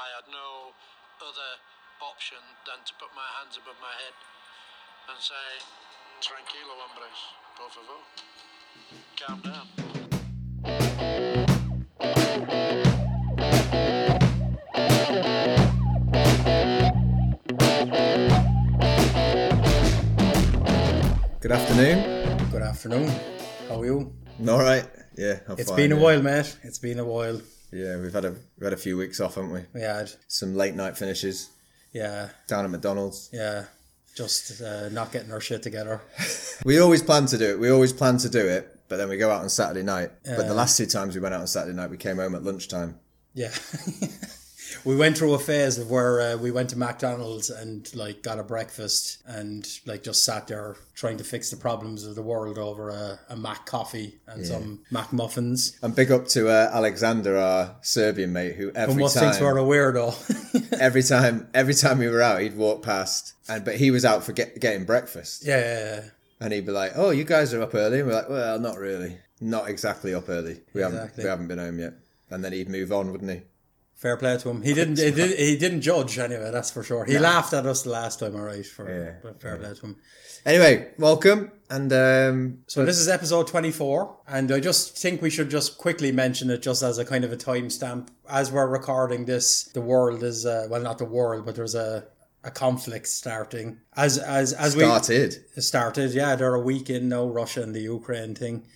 I had no other option than to put my hands above my head and say, Tranquilo, hombres, por favor. Calm down. Good afternoon. Good afternoon. How are you? All right. Yeah, I'm It's fine, been a yeah. while, mate. It's been a while. Yeah, we've had a we've had a few weeks off, haven't we? We had, Some late night finishes yeah, down at McDonald's. yeah, just uh, not getting our shit together. We always plan to do it. We always plan to do it, but then we go out on Saturday night. but the last two times we went out on Saturday night, we came home at lunchtime. Yeah. we went through a phase of where uh, we went to McDonald's and like got a breakfast and like just sat there trying to fix the problems of the world over a, a Mac coffee and some McMuffins. And big up to uh, Alexander, our Serbian mate, who Who every must think we're time, a weirdo. every time, every time we were out, he'd walk past, and but he was out for get, getting breakfast, yeah, yeah, yeah. and he'd be like, "Oh, you guys are up early." And we're like, "Well, not really, not exactly up early. We haven't, we haven't been home yet." And then he'd move on, wouldn't he? Fair play to him. He didn't. He, did, he didn't judge anyway. That's for sure. He laughed at us the last time, all right. For Yeah. but fair play to him. Anyway, welcome, and um, So this is episode 24, and I just think we should just quickly mention it just as a kind of a timestamp. As we're recording this, the world is, uh, well, not the world, but there's a, a conflict starting. As as as started. we started, started. yeah, they're a week in now, Russia and the Ukraine thing.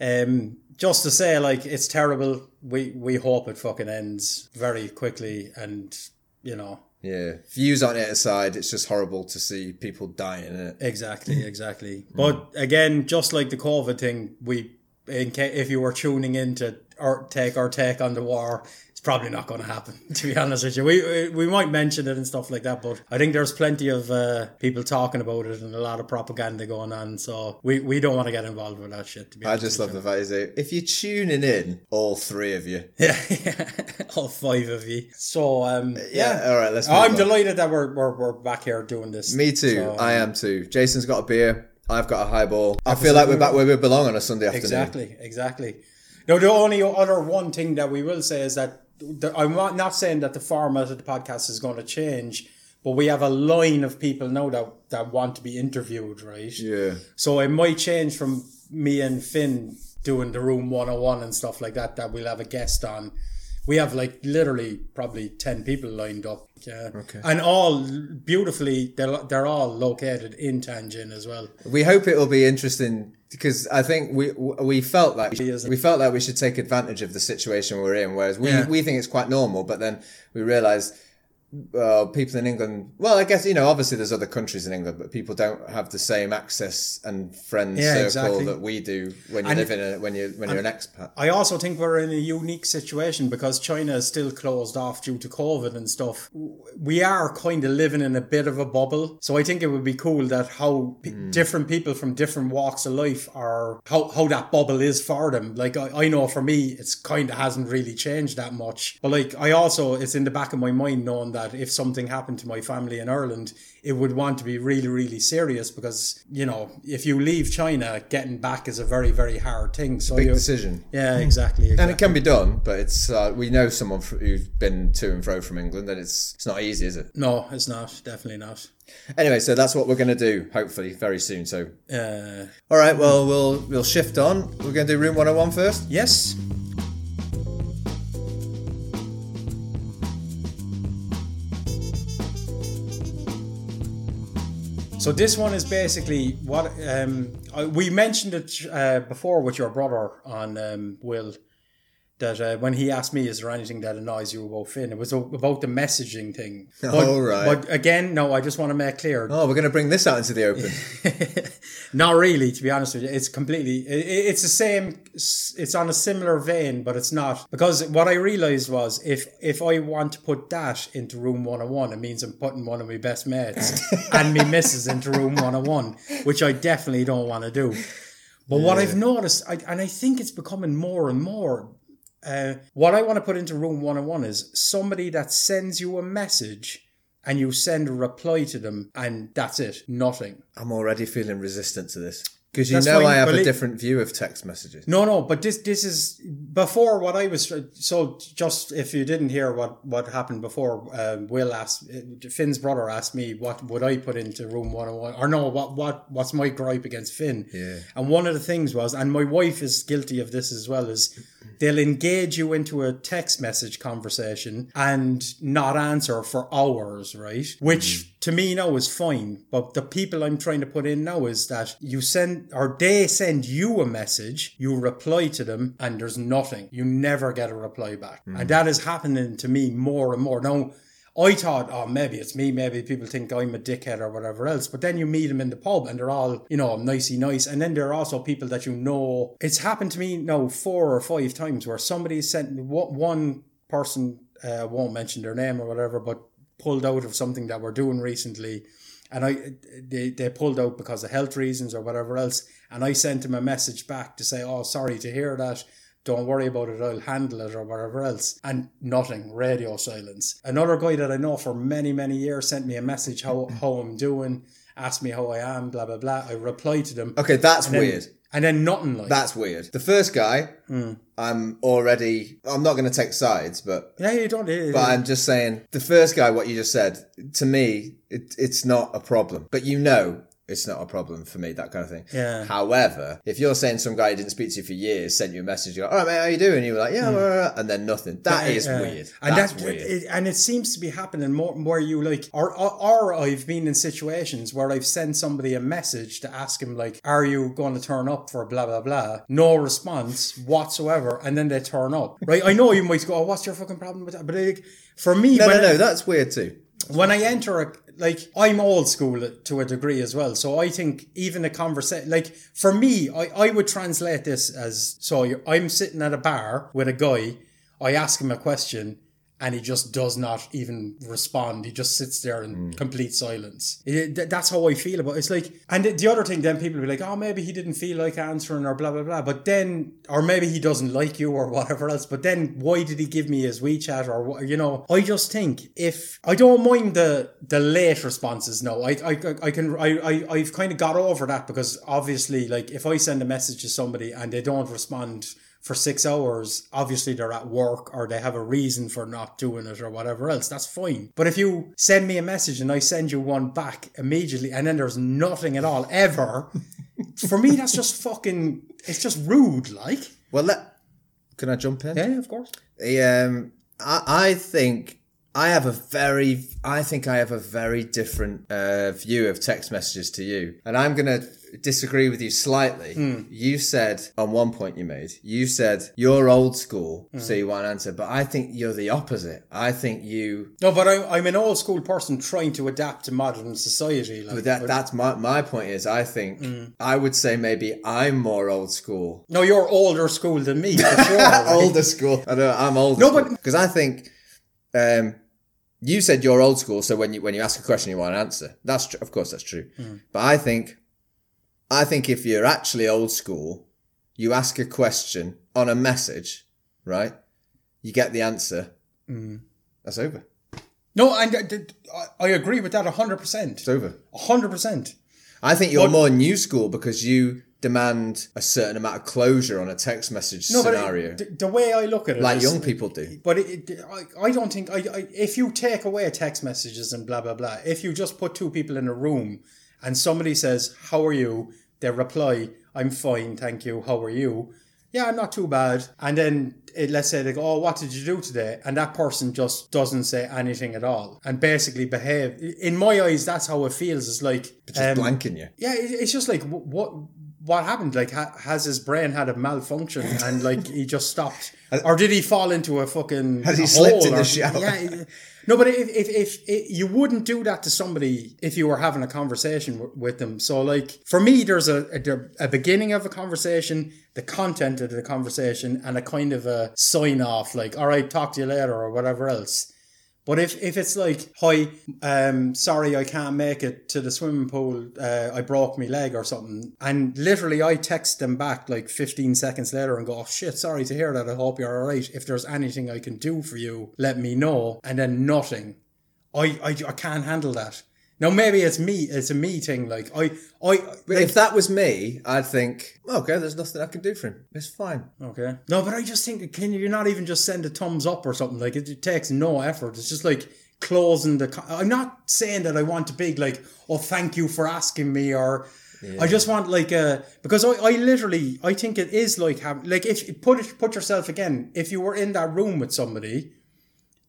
Um, just to say, like, it's terrible. We we hope it fucking ends very quickly, and you know, Yeah, views on it aside, it's just horrible to see people dying in it. Exactly, exactly. But again, just like the COVID thing, we in ca- if you were tuning in to or take our take on the war, probably not going to happen. To be honest with you, we we might mention it and stuff like that, but I think there's plenty of uh, people talking about it and a lot of propaganda going on. So we, we don't want to get involved with that shit. To be I honest just with love the fact is that if you're tuning in, all three of you. yeah, all five of you. So um, yeah. all right, let's. I'm on. delighted that we're, we're, we're back here doing this. Me too. So, I am too. Jason's got a beer. I've got a highball. I feel like we're back where we belong on a Sunday afternoon. Exactly, exactly. Now, the only other one thing that we will say is that I'm not, not saying that the format of the podcast is going to change, but we have a line of people now that, that want to be interviewed, right? Yeah. So it might change from me and Finn doing the room 101 and stuff like that, that we'll have a guest on. We have like literally probably 10 people lined up. Yeah. Okay. And all beautifully, they're, they're all located in Tangent as well. We hope it will be interesting because I think we we felt like we felt like we should take advantage of the situation we're in. Whereas we, Yeah. we think it's quite normal, but then we realised. Uh, people in England, well, I guess you know. Obviously, there's other countries in England, but people don't have the same access and friend Yeah, circle exactly. that we do when you And- live in a when you when you're an expat. I also think we're in a unique situation because China is still closed off due to COVID and stuff. We are kind of living in a bit of a bubble. So I think it would be cool that how p- different people from different walks of life are, how, how that bubble is for them. Like, I, I know for me, it's kind of hasn't really changed that much. But like, I also, it's in the back of my mind knowing that if something happened to my family in Ireland, it would want to be really, really serious because, you know, if you leave China, getting back is a very, very hard thing. So Big you, decision. yeah, exactly. And it can be done, but it's uh, we know someone who's been to and fro from England, and it's it's not easy, is it? no, it's not. Definitely not. Anyway, so that's what we're going to do, hopefully, very soon. So, Uh, all right, well, we'll we'll shift on. We're going to do room 101 first. yes. So this one is basically what um, we mentioned it uh, before with your brother on um, Will. That uh, when he asked me, "Is there anything that annoys you about Finn?" It was about the messaging thing. But, Oh, right. But again, no, I just want to make clear Oh, we're going to bring this out into the open. Not really, to be honest with you. It's completely. It's the same. It's on a similar vein, but it's not because what I realized was if if I want to put that into room one hundred one, it means I'm putting one of my best mates and me misses into room one hundred one, which I definitely don't want to do. But what I've noticed, I, and I think it's becoming more and more. Uh, what I want to put into room one hundred one is somebody that sends you a message and you send a reply to them, and that's it, nothing. I'm already feeling resistant to this. Because you That's know. I have a different view of text messages. No, no, but this this is before what I was. So just if you didn't hear what what happened before, um, Will asked Finn's brother asked me what would I put into room one hundred one or no what what what's my gripe against Finn? Yeah. And one of the things was, and my wife is guilty of this as well, is they'll engage you into a text message conversation and not answer for hours, right? Which mm. to me now is fine. But the people I'm trying to put in now is that you send or they send you a message, you reply to them, and there's nothing. You never get a reply back. And mm. that is happening to me more and more. Now I thought, oh, maybe it's me. Maybe people think I'm a dickhead or whatever else. But then you meet them in the pub and they're all, you know, nicey nice. And then there are also people that you know. It's happened to me now four or five times where somebody sent one person, uh, won't mention their name or whatever, but pulled out of something that we're doing recently. And I, they, they pulled out because of health reasons or whatever else. And I sent him a message back to say, oh, sorry to hear that don't worry about it, I'll handle it or whatever else. And nothing, radio silence. Another guy that I know for many, many years sent me a message how, how I'm doing, asked me how I am, blah, blah, blah. I replied to them. Okay, that's and then- weird. And then nothing like That's weird. The first guy, Hmm. I'm already. I'm not going to take sides, but Yeah, you don't. yeah, but yeah. I'm just saying the first guy. What you just said to me, it, it's not a problem. But you know, it's not a problem for me. That kind of thing. Yeah. However, if you're saying some guy who didn't speak to you for years sent you a message, you're like, "All right, mate, how are you doing?" And you were like, "Yeah," blah," and then nothing. That is Hmm. Yeah. weird. And That's that, weird. It, and it seems to be happening more where you like, or, or or I've been in situations where I've sent somebody a message to ask him like, "Are you going to turn up for blah blah blah?" No response whatsoever, and then they turn up. Right? I know you might go, "Oh, what's your fucking problem with that?" But like, for me, no, when no, I- no. That's weird too. when I enter a like I'm old school to a degree as well. So I think even a conversation like for me, I, I would translate this as so I'm sitting at a bar with a guy, I ask him a question and he just does not even respond. He just sits there in mm. complete silence. It- th- that's how I feel about it. It's like, and the- the other thing, then people will be like, oh, maybe he didn't feel like answering or blah, blah, blah. But then, or maybe he doesn't like you or whatever else. But then why did he give me his WeChat or what, you know, I just think if, I don't mind the, the late responses now. I, I, I can, I, I, I've kind of got over that because obviously, like, if I send a message to somebody and they don't respond, for six hours, obviously they're at work or they have a reason for not doing it or whatever else. That's fine. But if you send me a message and I send you one back immediately and then there's nothing at all ever, for me that's just fucking. It's just rude. Like. Well. Can I jump in? Yeah, of course. Um, I, I think I have a very, I think I have a very different uh, view of text messages to you, and I'm gonna disagree with you slightly. Hmm. You said on one point you made, you said you're old school, Hmm. so you want an answer, but I think you're the opposite. I think you. No, but I'm, I'm an old school person trying to adapt to modern society. Like, But that, but- that's my my point is I think Hmm. I would say maybe I'm more old school no, you're older school than me. For sure, right? older school. I know I'm older. No, but- because I think, um, you said you're old school. So when you when you ask a question, you want an answer. That's tr- of course that's true. Hmm. But I think, I think if you're actually old school, you ask a question on a message, right? You get the answer. Hmm. That's over. No, and uh, I, I agree with that hundred percent. It's over. hundred percent. I think you're But- more new school because you demand a certain amount of closure on a text message No, scenario, but it, the, the way I look at it, like is- young people do. But it, it, I, I don't think I, I if you take away text messages and blah blah blah, if you just put two people in a room and somebody says, "How are you?" They reply, "I'm fine, thank you. How are you?" Yeah, I'm not too bad. And then it, let's say they go, "Oh, what did you do today?" And that person just doesn't say anything at all and basically behave. In my eyes, that's how it feels. It's like Just um, blanking you. yeah, it- it's just like what what happened? Like, ha- has his brain had a malfunction and like he just stopped, or did he fall into a fucking? Has he slipped in the shower? Yeah. No, but if, if if if you wouldn't do that to somebody if you were having a conversation w- with them, so like for me, there's a, a a beginning of a conversation, the content of the conversation, and a kind of a sign off, like all right, talk to you later or whatever else. But if, if it's like, hi, um, sorry, I can't make it to the swimming pool. Uh, I broke my leg or something. And literally I text them back like 15 seconds later and go, oh shit, sorry to hear that. I hope you're all right. If there's anything I can do for you, let me know. And then nothing. I, I, I can't handle that. Now maybe it's me. It's a me thing. Like I, I. But if that was me, I'd think, okay, there's nothing I can do for him. It's fine. Okay. No, but I just think can you not even just send a thumbs up or something? Like it, it takes no effort. It's just like closing the. I'm not saying that I want a big like, oh, thank you for asking me, or I just want like a because I, I literally I think it is like having like if put it, put yourself again if you were in that room with somebody,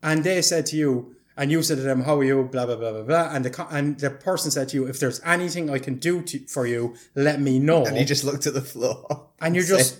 and they said to you. And you said to them, "How are you?" Blah blah blah blah blah. And the and the person said to you, "If there's anything I can do to, for you, let me know." And he just looked at the floor. and you just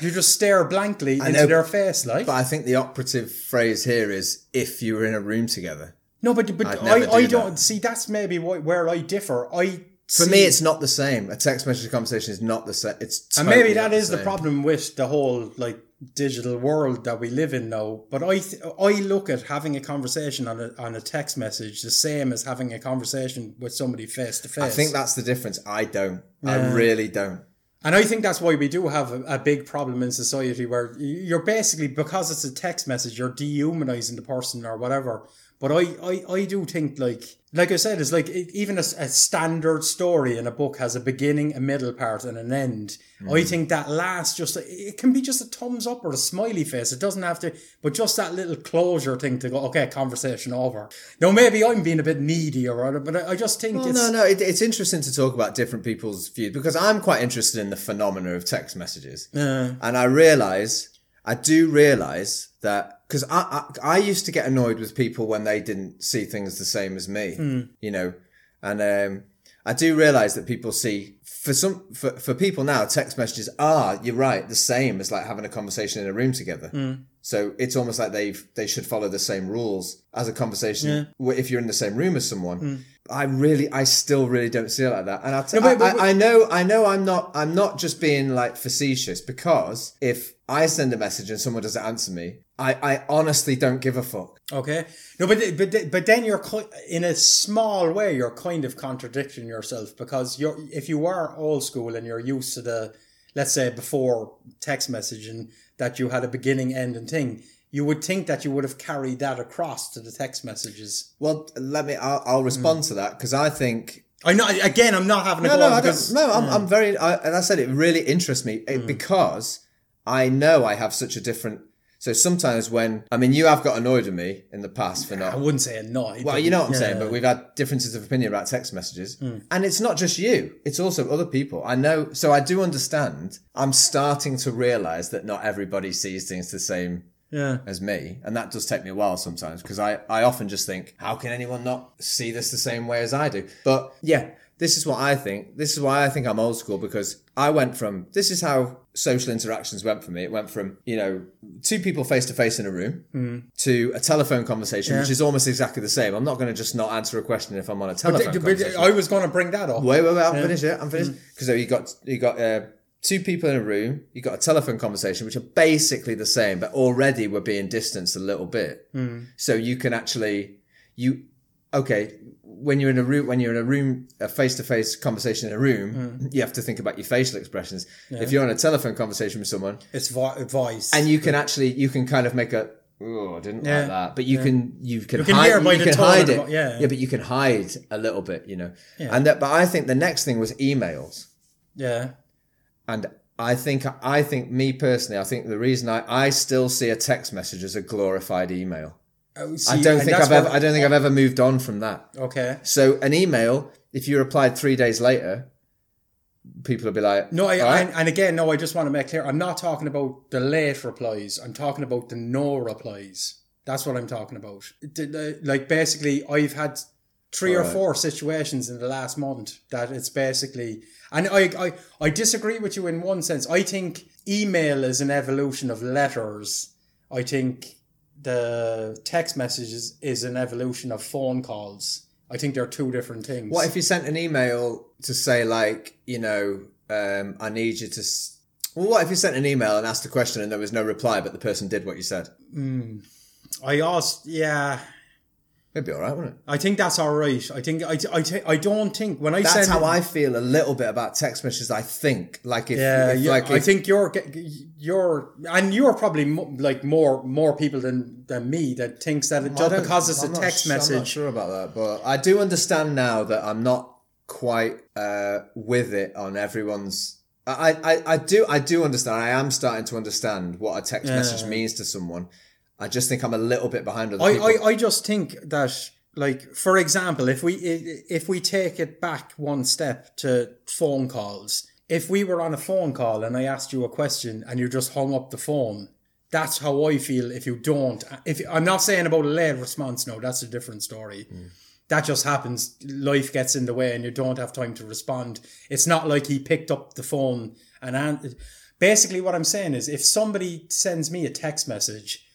you just stare blankly into know, their face like But I think the operative phrase here is if you were in a room together. no but but I, I do don't that. see that's maybe wh- where I differ I For me, it's not the same. A text message conversation is not the same. It's and maybe totally that is the problem with the whole like digital world that we live in now but I th- I look at having a conversation on a on a text message the same as having a conversation with somebody face to face I think that's the difference. I don't. I really don't. And I think that's why we do have a, a big problem in society where you're basically, because it's a text message, you're dehumanizing the person or whatever. But I, I, I do think like, like I said, it's like even a standard story in a book has a beginning, a middle part, and an end. I mm. think that last just it can be just a thumbs up or a smiley face. It doesn't have to, but just that little closure thing to go. Okay, conversation over. Now maybe I'm being a bit needy or whatever, but I, I just think Well, it's no, no. It, it's interesting to talk about different people's views because I'm quite interested in the phenomena of text messages, uh. and I realize, I do realize that because I, I I used to get annoyed with people when they didn't see things the same as me, hmm. you know, and um, I do realize that people see for some for, for people now text messages are you're right the same as like having a conversation in a room together. Hmm. So it's almost like they've they should follow the same rules as a conversation w if you're in the same room as someone. Hmm. I really, I still really don't see it like that. And I'll tell, No, but- I, but- I, I know, I know, I'm not, I'm not just being like facetious because if I send a message and someone doesn't answer me, I, I honestly don't give a fuck. Okay. No, but but but then you're in a small way you're kind of contradicting yourself because you're if you are old school and you're used to the let's say before text messaging that you had a beginning, end, and thing, you would think that you would have carried that across to the text messages. Well, let me, I'll, I'll respond mm. to that because I think I know. Again, I'm not having a No, no, I because don't. No, I'm, mm. I'm very. I, and I said it really interests me eh, because I know I have such a different. So sometimes when I mean, you have got annoyed at me in the past for not. I wouldn't say annoyed. Well, you know what I'm saying, but we've had differences of opinion about text messages, and it's not just you; it's also other people. I know, so I do understand. I'm starting to realize that not everybody sees things the same yeah. as me, and that does take me a while sometimes because I, I often just think, how can anyone not see this the same way as I do? But yeah, this is what I think. This is why I think I'm old school because I went from this is how social interactions went for me. It went from you know two people face to face in a room to a telephone conversation, which is almost exactly the same. I'm not going to just not answer a question if I'm on a telephone But conversation. I was going to bring that up. Wait, wait, wait! I'm finished. Yeah, I'm finished. Because you got you got uh, two people in a room. You got a telephone conversation, which are basically the same, but already we're being distanced a little bit. Hmm. So you can actually you okay when you're in a room when you're in a room a face-to-face conversation in a room hmm. you have to think about your facial expressions if you're on a telephone conversation with someone It's vo- voice. and you can actually you can kind of make a oh I didn't Yeah. like that but you can you can, can hide, you can hide it yeah. yeah but you can hide a little bit you know and that but I think the next thing was emails yeah. And I think I think me personally I think the reason I I still see a text message as a glorified email Oh, I don't think I've ever I don't think I've ever moved on from that Okay. so an email if you replied 3 days later people will be like No, I, "All right." and, and again, no, I just want to make clear, I'm not talking about the late replies. I'm talking about the no replies. That's what I'm talking about. The- the- Like, basically, I've had three or Alright. four situations in the last month that it's basically, and I, I, I disagree with you in one sense. I think email is an evolution of letters. I think the text messages is an evolution of phone calls. I think they're two different things. What if you sent an email to say like, you know, um, I need you to? S- well, what if you sent an email and asked a question and there was no reply, but the person did what you said? I asked, yeah. It'd be all right, wouldn't it? I think that's all right. I think I I, I don't think when I That's send how I feel a little bit about text messages. I think like if, Yeah, if yeah. like I if- think you're you're and you're probably mo- like more more people than than me that thinks that it, just because it's I'm a not text su- I'm not message. sure about that, but I do understand now that I'm not quite uh, with it on everyone's. I, I, I do I do understand. I am starting to understand what a text message means to someone. I just think I'm a little bit behind other I. I, I just think that like for example if we if we take it back one step to phone calls if we were on a phone call and i asked you a question and you just hung up the phone that's how i feel if you don't if i'm not saying about a late response no that's a different story. Mm. That just happens life gets in the way and you don't have time to respond. It's not like he picked up the phone and an- basically what i'm saying is if somebody sends me a text message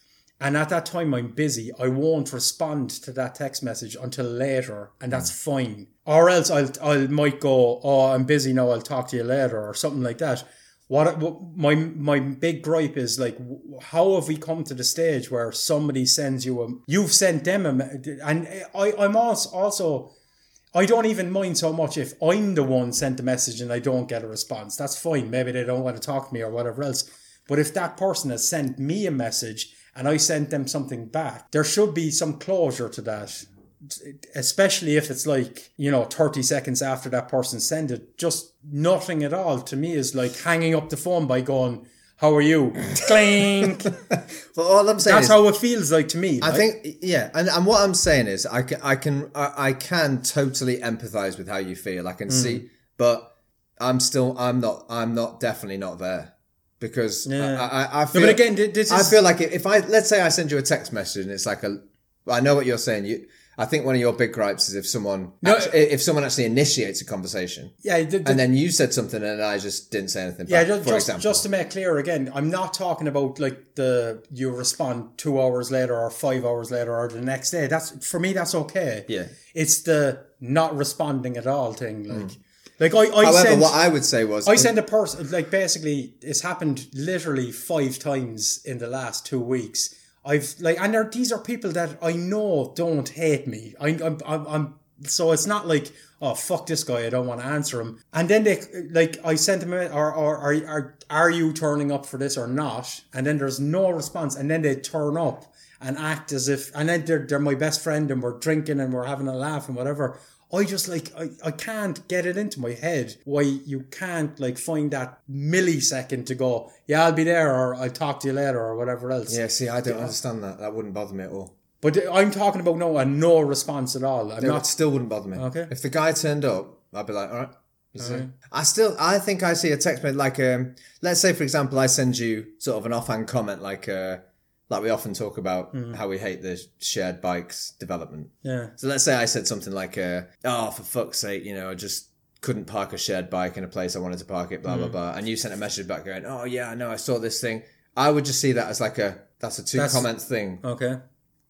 and at that time I'm busy, I won't respond to that text message until later, and that's mm. fine. Or else I'll I might go, oh, I'm busy now. I'll talk to you later, or something like that. What, what my my big gripe is like, how have we come to the stage where somebody sends you a, you've sent them a, and I I'm also also. I don't even mind so much if I'm the one sent the message and I don't get a response. That's fine. Maybe they don't want to talk to me or whatever else. But if that person has sent me a message and I sent them something back, there should be some closure to that. Especially if it's like, you know, 30 seconds after that person sent it. Just nothing at all to me is like hanging up the phone by going, How are you? Clink. but all I'm saying That's is, how it feels like to me. I like. think yeah, and, and what I'm saying is I can I can I, can totally empathize with how you feel. I can Mm. see, but I'm still I'm not I'm not definitely not there because Yeah. I, I, I No, but again, thi- this I feel like if I let's say I send you a text message and it's like a I know what you're saying you. I think one of your big gripes is if someone No, actu- if someone actually initiates a conversation yeah, the, the, and then you said something and I just didn't say anything. Yeah, back, just, for just, example, just to make clear again, I'm not talking about like the you respond two hours later or five hours later or the next day. That's for me. That's okay. Yeah. it's the not responding at all thing. Like, hmm. Like I, I However, sent, what I would say was I sent a person like basically it's happened literally five times in the last two weeks. I've like and there, these are people that I know don't hate me. I, I'm, I'm, I'm so it's not like oh fuck this guy I don't want to answer him. And then they like I sent him a, or or are are are you turning up for this or not? And then there's no response. And then they turn up and act as if and then they're they're my best friend and we're drinking and we're having a laugh and whatever. I just like I, I can't get it into my head why you can't like find that millisecond to go, yeah, I'll be there or I'll talk to you later or whatever else. yeah. See, I don't understand that. That wouldn't bother me at all. But I'm talking about no a no response at all. I'm It not still wouldn't bother me. Okay. If the guy turned up, I'd be like, all right. you. I still, I think I see a text message like, um, let's say for example, I send you sort of an offhand comment like, uh, like we often talk about how we hate the shared bikes development. yeah. So let's say I said something like, uh, oh, for fuck's sake, you know, I just couldn't park a shared bike in a place I wanted to park it, blah, blah, blah. And you sent a message back going, oh, yeah, I know, I saw this thing. I would just see that as like a, that's a two That's- comment thing. Okay.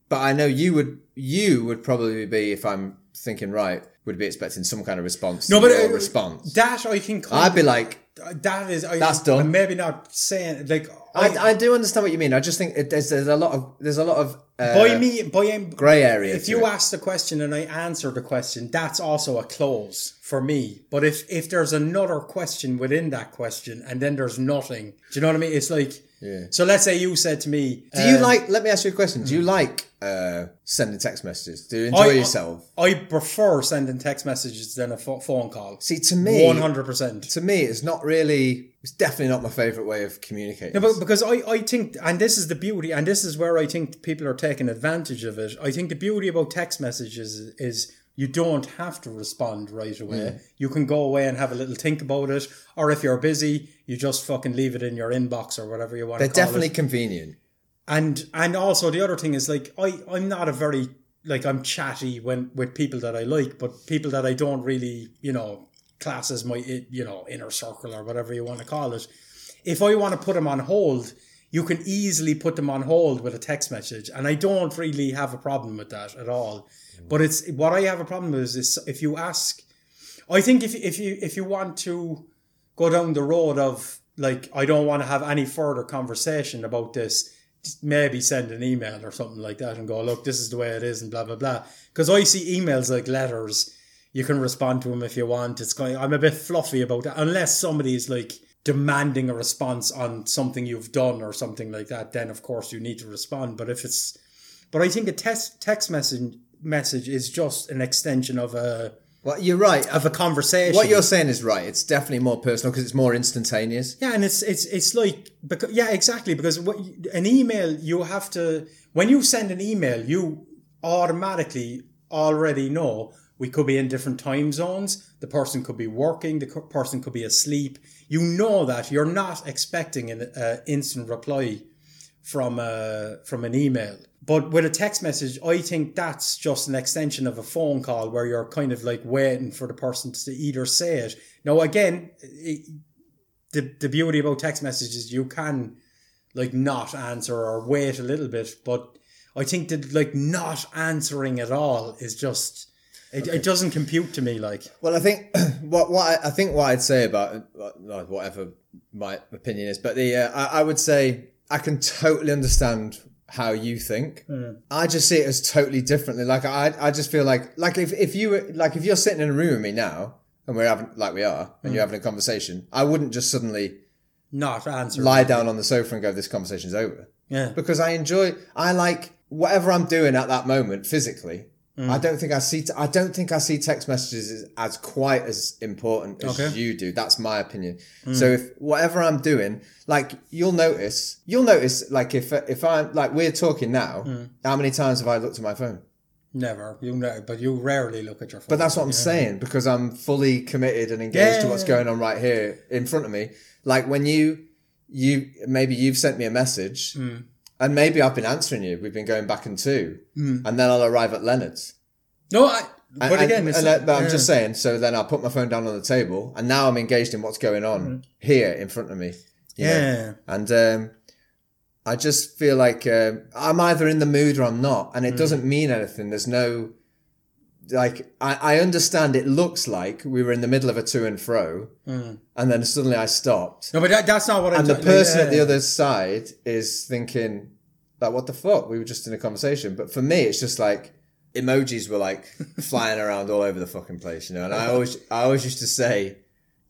But I know you would you would probably be, if I'm thinking right, would be expecting some kind of response. No, but your uh, response. that I can. I'd be like, that is. I, That's done. I'm maybe not saying like I, I do understand what you mean. I just think it, there's there's a lot of there's a lot of uh, by me by grey area. If you it. ask the question and I answer the question, that's also a close for me. But if if there's another question within that question and then there's nothing, do you know what I mean? It's like Yeah. So let's say you said to me, do you uh, like? Let me ask you a question. Do you like uh, sending text messages? Do you enjoy I- yourself? I prefer sending text messages than a pho- phone call. See, to me, One hundred percent. to me, it's not really. It's definitely not my favorite way of communicating. No, but because I, I think, and this is the beauty, and this is where I think people are taking advantage of it. I think the beauty about text messages is, is you don't have to respond right away. Mm. You can go away and have a little think about it, or if you're busy, you just fucking leave it in your inbox or whatever you want They're to call definitely it. convenient. And and also the other thing is like I I'm not a very like I'm chatty when with people that I like, but people that I don't really you know class as my you know inner circle or whatever you want to call it. If I want to put them on hold, you can easily put them on hold with a text message, and I don't really have a problem with that at all. Mm. But it's what I have a problem with is, if you ask, I think if if you if you want to go down the road of like I don't want to have any further conversation about this, maybe send an email or something like that and go, look, this is the way it is, and blah blah blah. Because I see emails like letters. You can respond to them if you want. It's going. I'm a bit fluffy about that, unless somebody is like demanding a response on something you've done or something like that. Then of course you need to respond. But if it's, but I think a text text message message is just an extension of a Well, you're right. of a conversation. What you're saying is right. It's definitely more personal because it's more instantaneous. Yeah, and it's it's it's like because yeah, exactly because what an email you have to when you send an email you automatically already know we could be in different time zones. The person could be working. The person could be asleep. You know that you're not expecting an uh, instant reply from a from an email. But with a text message, I think that's just an extension of a phone call where you're kind of like waiting for the person to either say it. Now, again, it, the the beauty about text messages, you can like not answer or wait a little bit, but I think that like not answering at all is just it, it doesn't compute to me. Like Well, I think what what I, I think what I'd say about whatever my opinion is, but the uh, I, I would say I can totally understand how you think. I just see it as totally differently. Like I I just feel like like if if you were like if you're sitting in a room with me now and we're having like we are and you're having a conversation, I wouldn't just suddenly not answer. lie down on the sofa and go, "This conversation's over." Yeah. because I enjoy. I like whatever I'm doing at that moment physically. Mm. I don't think I see. I don't think I see text messages as, as quite as important as Okay. Mm. you do. That's my opinion. So if whatever I'm doing, like you'll notice, you'll notice, like if if I'm like we're talking now, Mm. how many times have I looked at my phone? Never. You know, but you rarely look at your phone. But that's what I'm saying because I'm fully committed and engaged Yeah, to what's yeah, yeah. going on right here in front of me. Like when you, you maybe you've sent me a message, Hmm. And maybe I've been answering you. We've been going back and two, and then I'll arrive at Leonard's. no. I. But and, again, and, and like, I'm yeah. just saying. So then I'll put my phone down on the table, and now I'm engaged in what's going on here in front of me. you know? Yeah. and um, I just feel like um, I'm either in the mood or I'm not, and it doesn't mean anything. There's no like I, I understand. It looks like we were in the middle of a to and fro, and then suddenly I stopped, No, but that, that's not what I'm. and the person like, at the other side is thinking, like, what the fuck? We were just in a conversation. But for me, it's just like emojis were like flying around all over the fucking place, you know. And I always, I always used to say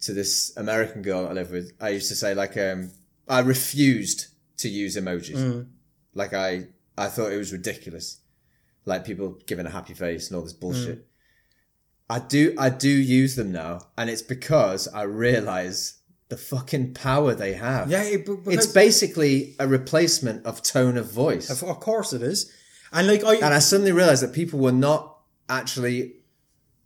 to this American girl I live with, I used to say like, um, I refused to use emojis. Like I, I thought it was ridiculous. Like people giving a happy face and all this bullshit. Mm. I do, I do use them now, and it's because I realize the fucking power they have. Yeah, it, It's basically a replacement of tone of voice. Of, of course it is. And like I, And I suddenly realized that people were not actually,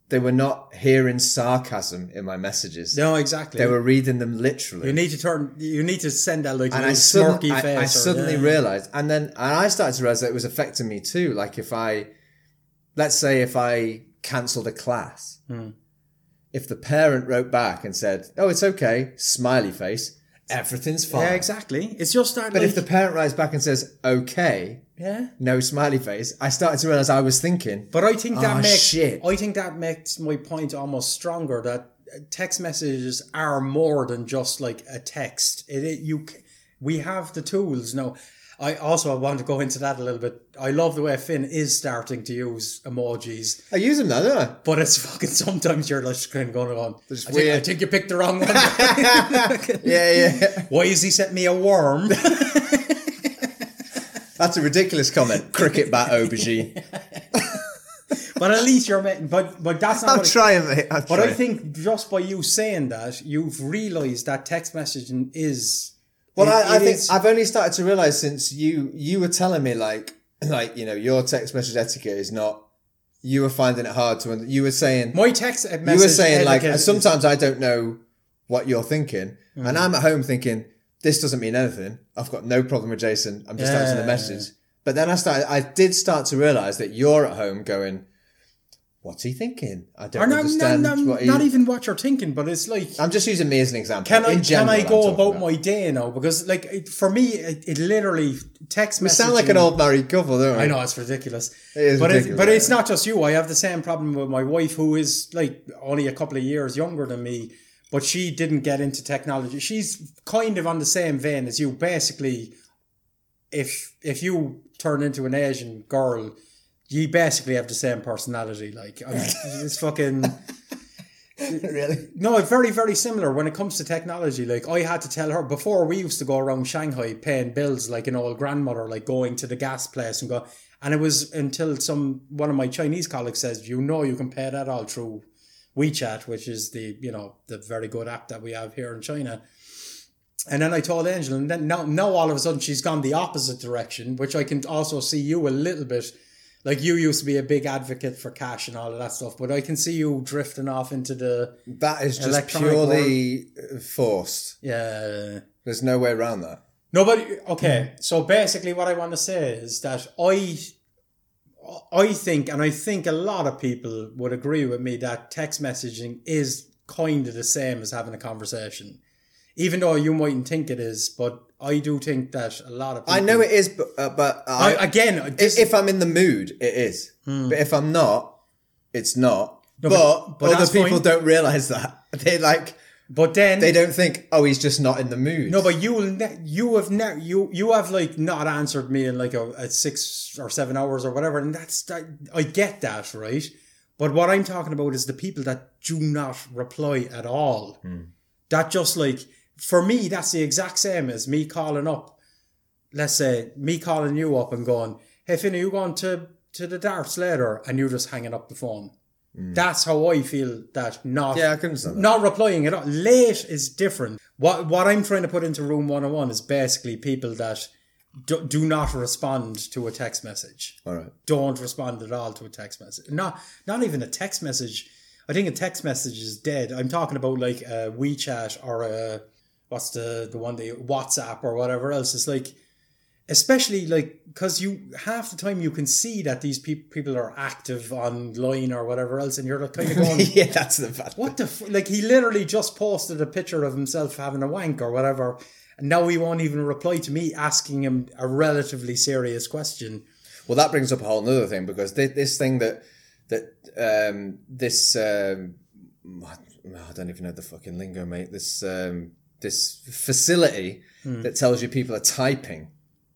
they were not hearing sarcasm in my messages. no, exactly. They were reading them literally. You need to turn. You need to send that like and I, sudden, smirky I, face. I or- suddenly yeah. realized, and then and I started to realize that it was affecting me too. Like if I, let's say, if I cancelled a class, Hmm. if the parent wrote back and said, "Oh, it's okay," smiley face, everything's fine. Yeah, exactly. It's just that. But like, if the parent writes back and says, "Okay," yeah. no smiley face, I started to realize I was thinking, But I think that Oh, makes shit. I think that makes my point almost stronger that text messages are more than just like a text. It, it you we have the tools now. I also want to go into that a little bit. I love the way Finn is starting to use emojis, I use them now, don't I? but it's fucking sometimes you're like kind of going on. I It's think, I think you picked the wrong one. Yeah, yeah. Why is he sent me a worm? That's a ridiculous comment. Cricket bat aubergine. but at least you're making. But but that's not. I'm what trying, mate. I'm But I think just by you saying that, you've realised that text messaging is. Well, it- I, I it think is- I've only started to realize since you you were telling me like like you know your text message etiquette is not. You were finding it hard to. You were saying my text message. you were saying like is- sometimes I don't know what you're thinking, Mm. and I'm at home thinking this doesn't mean anything. I've got no problem with Jason. I'm just Yeah. answering the message. But then I started. I did start to realize that you're at home going, "What's he thinking? I don't Or not, understand not, what he." not even what you're thinking, but it's like. I'm just using me as an example. Can I general, can I go talking about, my day now? Because like it, for me, it, it literally text We messaging. sound like an old married couple, don't we? I know it's ridiculous, It is but ridiculous, It, but yeah. it's not just you. I have the same problem with my wife, who is like only a couple of years younger than me, but she didn't get into technology. She's kind of on the same vein as you. Basically, if if you turn into an Asian girl, you basically have the same personality. Like I mean, it's fucking. really? No, very, very similar when it comes to technology. Like I had to tell her before we used to go around Shanghai paying bills like an old grandmother, like going to the gas place and go and it was until some one of my Chinese colleagues says, you know you can pay that all through WeChat, which is the, you know, the very good app that we have here in China. And then I told Angel, and then now, now all of a sudden she's gone the opposite direction, which I can also see you a little bit. Like you used to be a big advocate for cash and all of that stuff, but I can see you drifting off into the That is just purely forced. yeah. There's no way around that. Nobody. okay. So basically, what I want to say is that I, I think, and I think a lot of people would agree with me that text messaging is kind of the same as having a conversation, even though you mightn't think it is. But I do think that a lot of people, I know it is, but, uh, but I, I, again, this, if, I'm in the mood, it is. But if I'm not, it's not. but but- but other people fine. don't realize that. They like but then they don't think, oh, he's just not in the mood. No, but you will. Ne- you have ne- you you have like not answered me in like a, a six or seven hours or whatever, and that's that. I get that, right? But what I'm talking about is the people that do not reply at all. That just like for me, that's the exact same as me calling up. Let's say me calling you up and going, "Hey, Finn, are you going to to the darts later?" And you're just hanging up the phone. Mm. That's how I feel. That not Yeah, I can understand that. not replying at all. Late is different. What what I'm trying to put into room 101 is basically people that do, do not respond to a text message. All right. Don't respond at all to a text message. Not not even a text message. I think a text message is dead. I'm talking about like a WeChat or a what's the the one the WhatsApp or whatever else. It's like especially like because you half the time you can see that these peop people are active online or whatever else, and you're like kind of going, yeah, that's the fact. what the f-? like he literally just posted a picture of himself having a wank or whatever and now he won't even reply to me asking him a relatively serious question Well, that brings up a whole nother thing because thi- this thing that that um, this um, I don't even know the fucking lingo, mate. This um, this facility hmm. that tells you people are typing.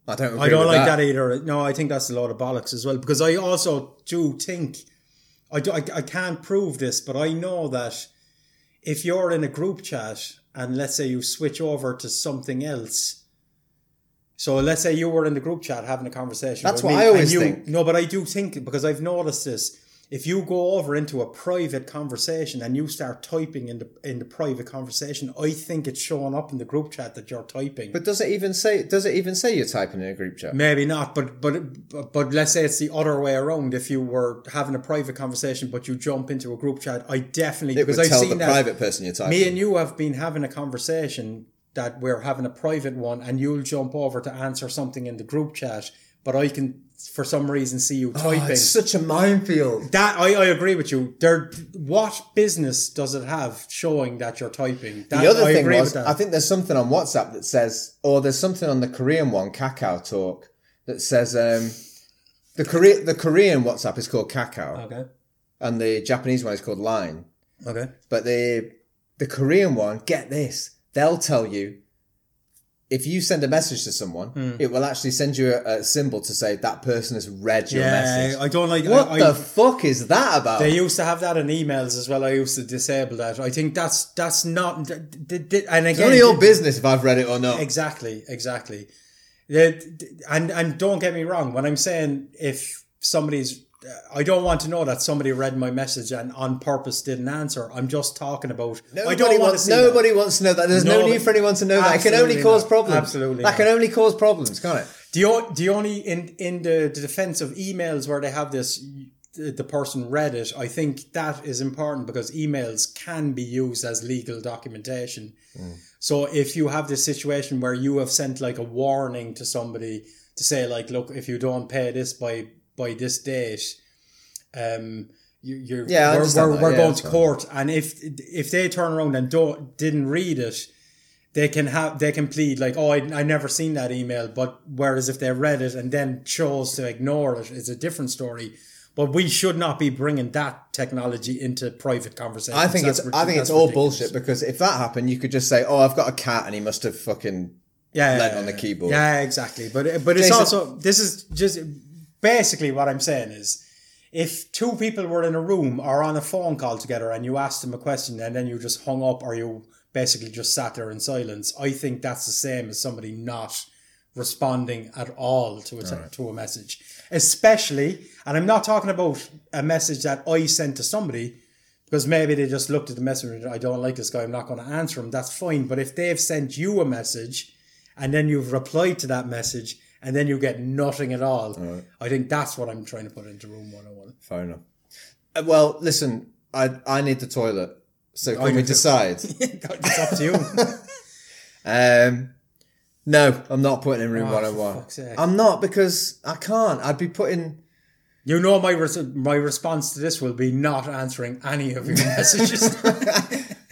I don't. Agree i don't like that. either no i think that's a lot of bollocks as well because i also do think I, do, I, I can't prove this but i know that if you're in a group chat and let's say you switch over to something else so let's say you were in the group chat having a conversation. That's what me, I always you, think. No, but I do think because I've noticed this. If you go over into a private conversation and you start typing in the in the private conversation, I think it's showing up in the group chat that you're typing. But does it even say? Does it even say you're typing in a group chat? Maybe not, but but but, but let's say it's the other way around. If you were having a private conversation, but you jump into a group chat, I definitely It because I've seen the that. private person you're typing. Me and you have been having a conversation that we're having a private one, and you'll jump over to answer something in the group chat, but I can, for some reason, see you Oh, typing. it's such a minefield. that I, I agree with you. There, what business does it have showing that you're typing? That, The other I thing was. I think there's something on WhatsApp that says, or there's something on the Korean one, Kakao Talk, that says um, the Korea the Korean WhatsApp is called Kakao, okay. and the Japanese one is called Line. Okay. But the the Korean one, get this, they'll tell you if you send a message to someone, Hmm. it will actually send you a, a symbol to say that person has read your Yeah, message. I don't like. what I, the I, fuck is that about? They used to have that in emails as well. I used to disable that. I think that's that's not. And again, none of your business if I've read it or not. Exactly, exactly. Yeah, d- d- and and don't get me wrong. When I'm saying if somebody's, I don't want to know that somebody read my message and on purpose didn't answer. I'm just talking about. I Nobody don't want to wants. see that. Nobody wants to know that. There's no, No, need for anyone to know that. It can only cause not. problems. Absolutely that not. can only cause problems, can't it? The, o- the only in in the, the defense of emails where they have this the, the person read it i think that is important because emails can be used as legal documentation mm. so if you have this situation where you have sent like a warning to somebody to say like look if you don't pay this by by this date um you, you're Yeah, we're, we're, we're Yeah, going to court and if if they turn around and don't didn't read it they can have they can plead like oh I, I never seen that email but whereas if they read it and then chose to ignore it it's a different story but we should not be bringing that technology into private conversations I think That's it's. rid- I think it's all ridiculous. bullshit because if that happened, you could just say, "Oh, I've got a cat and he must have fucking yeah, lent on the keyboard. Yeah, exactly. But but it's Jason- also this is just basically what I'm saying is if two people were in a room or on a phone call together and you asked them a question and then you just hung up or you basically just sat there in silence, I think that's the same as somebody not responding at all to a, to a message. Especially, and I'm not talking about a message that I sent to somebody because maybe they just looked at the message and I don't like this guy, I'm not going to answer him. That's fine. But if they've sent you a message and then you've replied to that message and then you get nothing at all, I think that's what I'm trying to put into room 101. Fair enough. Uh, well, listen, I I need the toilet. So can you we do. decide? it's up to you. um, no, I'm not putting in room Oh, for 101. fuck's sake. I'm not because I can't. I'd be putting. you know my res- my response to this will be not answering any of your messages.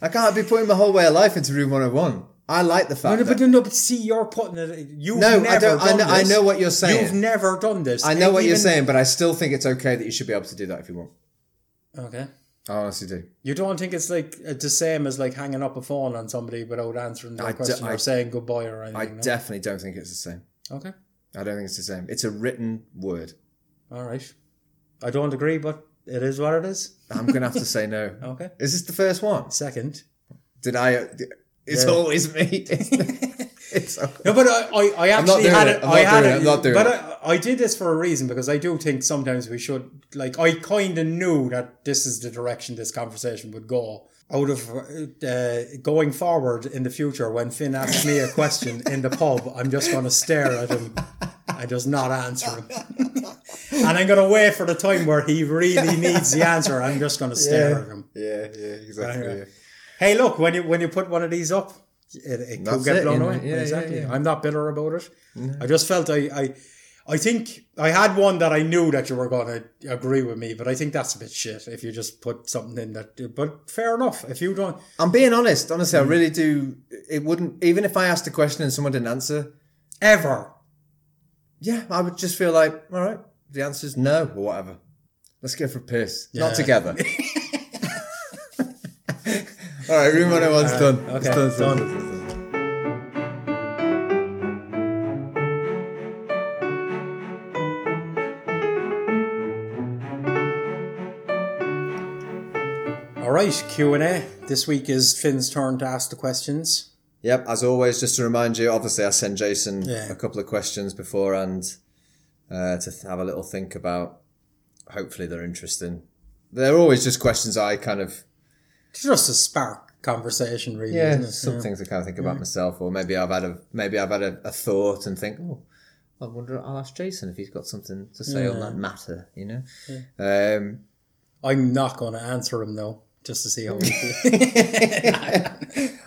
I can't be putting my whole way of life into room 101. I like the fact No, that but no, but see, you're putting it. You've No, I never don't- I know- I know what you're saying. You've never done this. I know what you're saying, but I still think it's okay that you should be able to do that if you want. Okay. I honestly do. You don't think it's like uh, the same as like hanging up a phone on somebody without answering their I d- question I- or saying goodbye or anything? I no? definitely don't think it's the same. okay. I don't think it's the same. It's a written word. All right. I don't agree, but it is what it is. I'm going to have to say no. Okay. Is this the first one? Second. Did I? It's Yeah. always me. it's okay. No, but I, I, I actually had it. I had it. it. I'm not doing but it. I, I did this for a reason because I do think sometimes we should like. I kind of knew that this is the direction this conversation would go. Out of uh, going forward in the future, when Finn asks me a question in the pub, I'm just going to stare at him and just not answer him. and I'm going to wait for the time where he really needs the answer. I'm just going to stare at him. Yeah, yeah, exactly. Right, yeah. Hey, look when you when you put one of these up, it, it could get it, blown you know. away. Yeah, yeah, exactly. yeah. I'm not bitter about it. I just felt I, I I think I had one that I knew that you were going to agree with me, but I think that's a bit shit if you just put something in that. But fair enough. If you don't, I'm being honest. Honestly, I Mm. really do. It wouldn't even if I asked a question and someone didn't answer. ever. Yeah, I would just feel like, all right, the answer's no or whatever. Let's go for a piss. Not together. all right, room 101's done. It's okay, done, it's done, done. it's done, done. All right, Q and A. This week is Finn's turn to ask the questions. Yep, as always, just to remind you, obviously, I sent Jason Yeah. a couple of questions beforehand uh, to have a little think about. Hopefully, they're interesting. They're always just questions I kind of, just a spark conversation, really. yeah, some things I kind of think about myself, or maybe I've had a maybe I've had a, a thought and think, oh, I wonder. I'll ask Jason if he's got something to say on that matter. You know, um, I'm not going to answer him though, just to see how.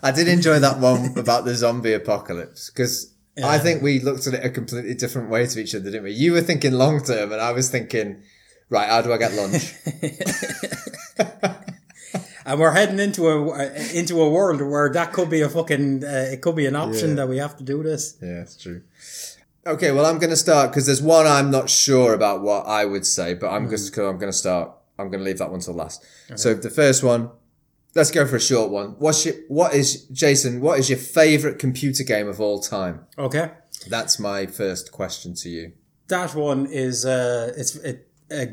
I did enjoy that one about the zombie apocalypse because I think we looked at it a completely different way to each other, didn't we? You were thinking long term, and I was thinking, right, how do I get lunch? and we're heading into a into a world where that could be a fucking uh, it could be an option Yeah. that we have to do this. yeah, it's true. Okay, well, I'm going to start because there's one I'm not sure about what I would say, but I'm just I'm going to start. I'm going to leave that one till last. So the first one, let's go for a short one. What's your, what is Jason? What is your favorite computer game of all time? Okay, That's my first question to you. that one is uh it's it uh,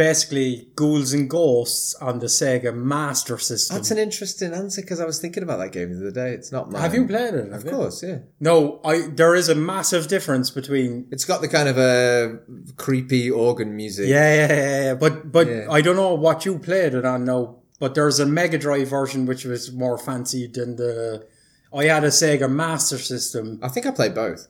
basically ghouls and ghosts on the Sega Master System. That's an interesting answer because I was thinking about that game the other day. It's not mine. have you played it? Of course, yeah. No, I there is a massive difference between It's got the kind of a creepy organ music. Yeah, yeah, yeah, yeah. But but Yeah. I don't know what you played it on now. But there's a Mega Drive version which was more fancy than the. I had a Sega Master System, I think I played both.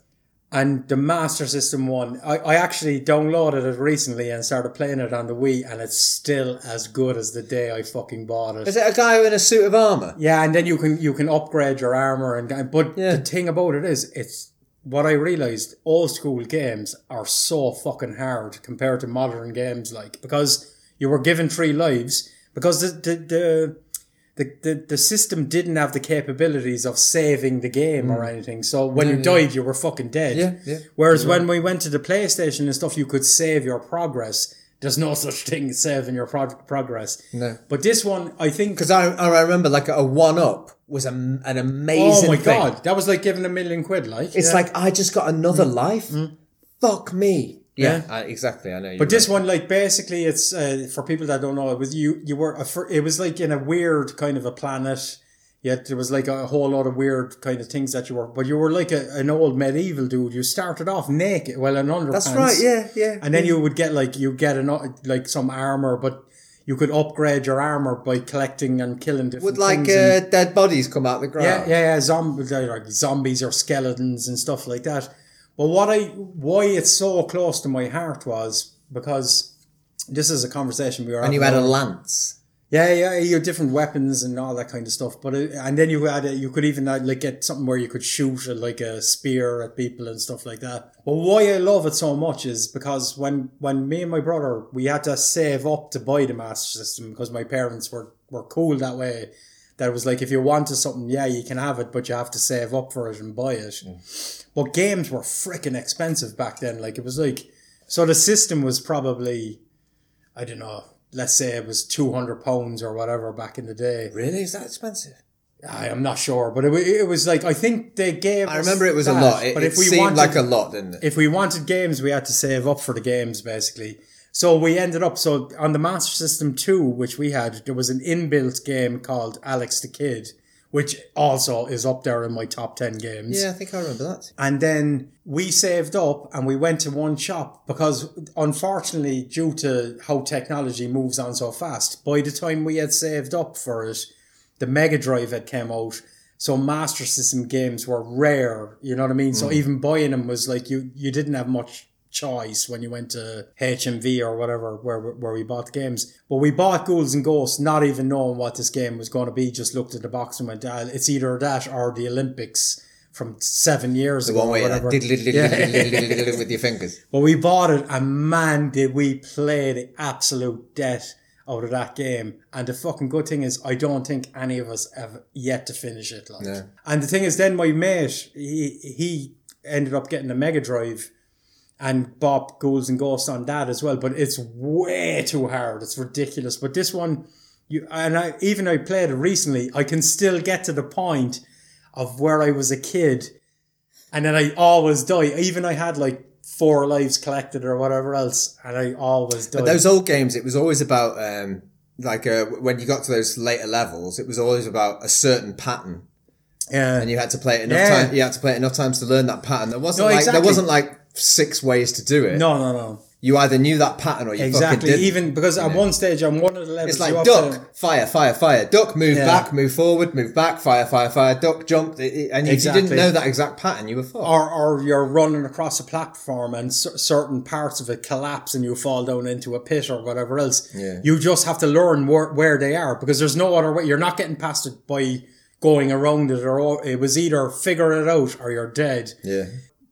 And the Master System one, I, I actually downloaded it recently and started playing it on the Wii, and it's still as good as the day I fucking bought it. Is it a guy in a suit of armor? Yeah, and then you can you can upgrade your armor and but Yeah. the thing about it is it's what I realized old school games are so fucking hard compared to modern games like because you were given three lives because the the the the, the, the system didn't have the capabilities of saving the game or anything. So when you died, you were fucking dead. Mm. Yeah, yeah. Whereas when we went to the PlayStation and stuff, you could save your progress. there's no such thing as saving your prog- progress. No. But this one, I think. Because I, I remember like a one up was a, an amazing. Oh my thing. god, that was like giving a million quid. Like It's yeah. like I just got another life. Fuck me. Yeah, Yeah. I, exactly. I know. But this one, like, basically, it's uh, for people that don't know. It was you. You were. A, it was like in a weird kind of a planet. Yet there was like a whole lot of weird kind of things that you were. But you were like a, an old medieval dude. You started off naked, well, in underpants. That's right. Yeah, yeah. And then you would get like you get an like some armor, but you could upgrade your armor by collecting and killing different things. would like uh, dead bodies come out the yeah, ground? yeah, yeah, zombies, like zombies or skeletons and stuff like that. But what I, why it's so close to my heart was because this is a conversation we were. And you had a lance. yeah, yeah, you had different weapons and all that kind of stuff. But it, and then you had a, you could even like get something where you could shoot a, like a spear at people and stuff like that. But why I love it so much is because when when me and my brother we had to save up to buy the Master System because my parents were were cool that way. That was like if you wanted something, yeah, you can have it, but you have to save up for it and buy it. Mm. But games were freaking expensive back then. Like it was like so the system was probably I don't know, let's say it was two hundred pounds or whatever back in the day. Really? Is that expensive? I am not sure, but it, it was like I think they gave. I remember it was a lot. It, but if we seemed wanted, like a lot, didn't it? if we wanted games, we had to save up for the games basically. So we ended up so on the Master System two, which we had, there was an inbuilt game called Alex the Kid, which also is up there in my top ten games. yeah, I think I remember that. And then we saved up and we went to one shop because unfortunately, due to how technology moves on so fast, by the time we had saved up for it, the Mega Drive had came out. So Master System games were rare, you know what I mean? So mm. even buying them was like you you didn't have much choice when you went to HMV or whatever where where we bought the games. But we bought Ghouls and Ghosts not even knowing what this game was going to be. Just looked at the box and went, ah, "It's either that or the Olympics from seven years The ago." one or whatever. diddle, diddle, Yeah. with your fingers. But we bought it, and man, did we play the absolute death out of that game. And the fucking good thing is, I don't think any of us have yet to finish it. Like, No. and the thing is, then my mate, he he ended up getting a Mega Drive. And bought Ghouls and Ghosts on that as well, but it's way too hard. It's ridiculous. But this one, you and I even I played it recently. I can still get to the point of where I was a kid and then I always die. Even I had like four lives collected or whatever else, and I always die. But those old games, it was always about um, like uh, when you got to those later levels, it was always about a certain pattern, yeah, and you had to play it enough Yeah. time. You had to play it enough times to learn that pattern. There wasn't No, like exactly. there wasn't like six ways to do it. no, no, no, You either knew that pattern or you fucking exactly. didn't. Even because at one stage on one of the levels, It's like you duck, to- fire, fire, fire, duck, move Yeah. back, move forward, move back, fire, fire, fire, duck, jump. And if Exactly. you didn't know that exact pattern, you were fucked. or, or you're running across a platform and cer- certain parts of it collapse and you fall down into a pit or whatever else. Yeah. You just have to learn where, where they are because there's no other way. You're not getting past it by going around it or it was either figure it out or you're dead. yeah.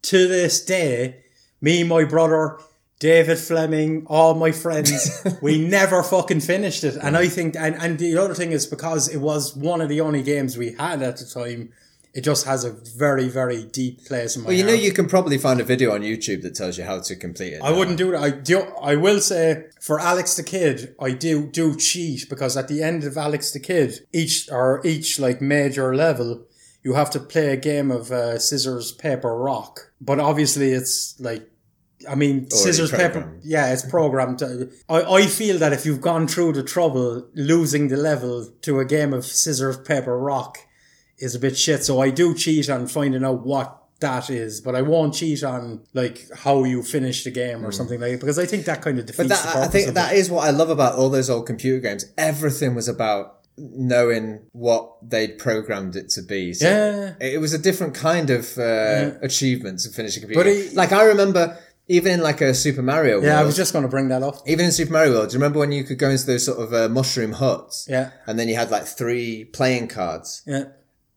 To this day, me, my brother, David Fleming, all my friends, we never fucking finished it. And I think, and, and the other thing is because it was one of the only games we had at the time, it just has a very, very deep place in my Well, you know, heart. you can probably find a video on YouTube that tells you how to complete it. I wouldn't do that. I do. I will say for Alex the Kid, I do do cheat because at the end of Alex the Kid, each or each like major level, you have to play a game of uh, scissors paper rock. But obviously, it's like. I mean, scissors paper. Yeah, it's programmed. I, I feel that if you've gone through the trouble losing the level to a game of scissors paper rock is a bit shit. So I do cheat on finding out what that is, but I won't cheat on like how you finish the game or something like that because I think that kind of defeats. But the that, I think that it. is what I love about all those old computer games. Everything was about knowing what they'd programmed it to be. So Yeah. It was a different kind of uh, achievement to finish a computer But it- like I remember, even in like a Super Mario Yeah, I was just going to bring that up. even in Super Mario World, do you remember when you could go into those sort of uh, mushroom huts? Yeah. And then you had like three playing cards Yeah.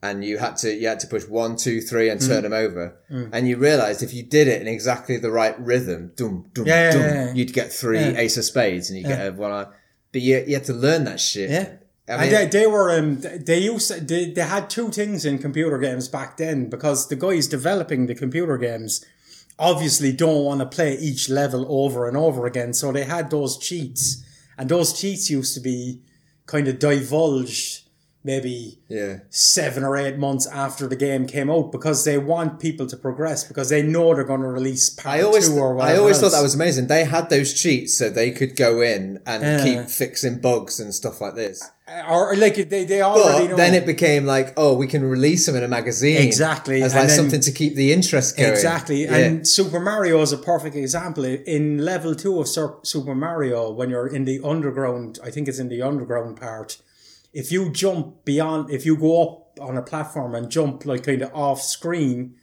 and you had to you had to push one, two, three, and Mm. turn them over. And you realised if you did it in exactly the right rhythm, dum dum Yeah, yeah, dum, yeah, yeah. you'd get three Yeah. ace of spades, and you get a one. But you you had to learn that shit. Yeah. I and they, they were um they used they, they had two things in computer games back then because the guys developing the computer games obviously don't want to play each level over and over again. So they had those cheats, and those cheats used to be kind of divulged maybe Yeah. seven or eight months after the game came out because they want people to progress because they know they're going to release part I always, two or I whatever. always thought that was amazing. They had those cheats so they could go in and keep fixing bugs and stuff like this. Or like they they already But know. then it became like, oh, we can release them in a magazine. Exactly, As like then- something to keep the interest going. Exactly. Yeah. And Super Mario is a perfect example. In level two of Super Mario, when you're in the underground, I think it's in the underground part, if you jump beyond, if you go up on a platform and jump like kind of off screen,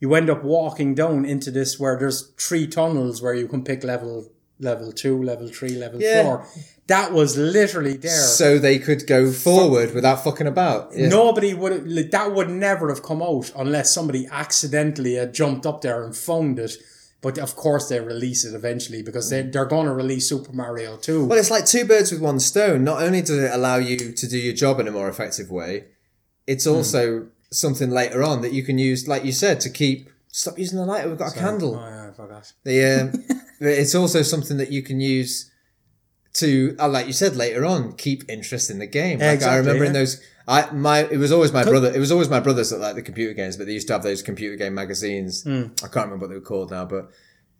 you end up walking down into this where there's three tunnels where you can pick level level two, level three, level Yeah. four. That was literally there. so they could go forward without fucking about. Yeah. Nobody would like, that would never have come out unless somebody accidentally had jumped up there and found it. But of course, they release it eventually because they they're going to release Super Mario 2. Well, it's like two birds with one stone. Not only does it allow you to do your job in a more effective way, it's Hmm. also something later on that you can use, like you said, to keep. Stop using the lighter. We've got a candle. Oh, yeah, I forgot. The um, it's also something that you can use to, uh, like you said later on, keep interest in the game. Like I Exactly, remember in those, I my it was always my brother. It was always my brothers that liked the computer games, but they used to have those computer game magazines. Hmm. I can't remember what they were called now, but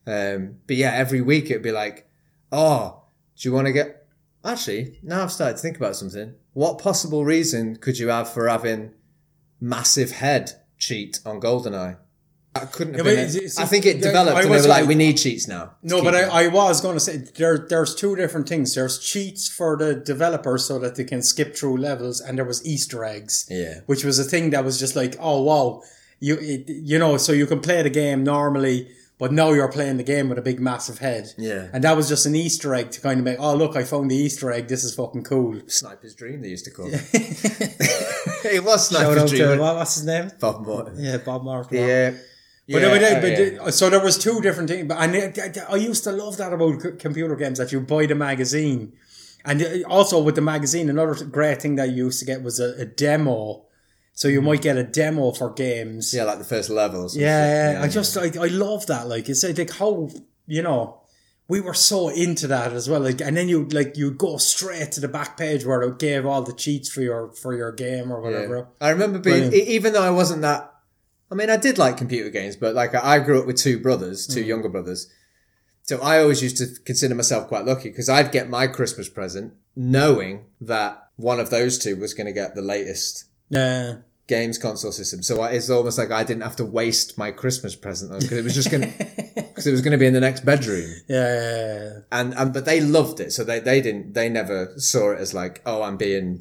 um, but yeah, every week it'd be like, oh, do you want to get? Actually, now I've started to think about something. What possible reason could you have for having massive head cheat on GoldenEye? That couldn't have Yeah, been. it. I think it developed, I and they were like, "We need cheats now." No, but. I, I was going to say there there's two different things. There's cheats for the developers so that they can skip through levels, and there was Easter eggs. Yeah. which was a thing that was just like, oh wow, you it, you know, so you can play the game normally, but now you're playing the game with a big massive head. Yeah. and that was just an Easter egg to kind of make, oh look, I found the Easter egg. This is fucking cool. Sniper's Dream, they used to call it. it was Sniper's Dream. to what, what's his name? Bob Morton. Yeah, Bob Martin. Yeah. Uh, uh, but, Yeah, but, oh, but, yeah. so there was two different things. But and I, I used to love that about c- computer games that you buy the magazine, and uh, also with the magazine, another great thing that you used to get was a, a demo. So you mm. might get a demo for games. Yeah, like the first levels. and Yeah. I just I, I love that. Like it's uh, like how you know we were so into that as well. Like and then you like you'd go straight to the back page where it gave all the cheats for your for your game or Yeah. whatever. I remember being, Brilliant. even though I wasn't that. I mean, I did like computer games, but like I grew up with two brothers, Mm. two younger brothers. So I always used to consider myself quite lucky because I'd get my Christmas present knowing that one of those two was going to get the latest Yeah. games console system. So it's almost like I didn't have to waste my Christmas present because it was just going to, because it was going to be in the next bedroom. Yeah. and and but they loved it so they they didn't they never saw it as like oh i'm being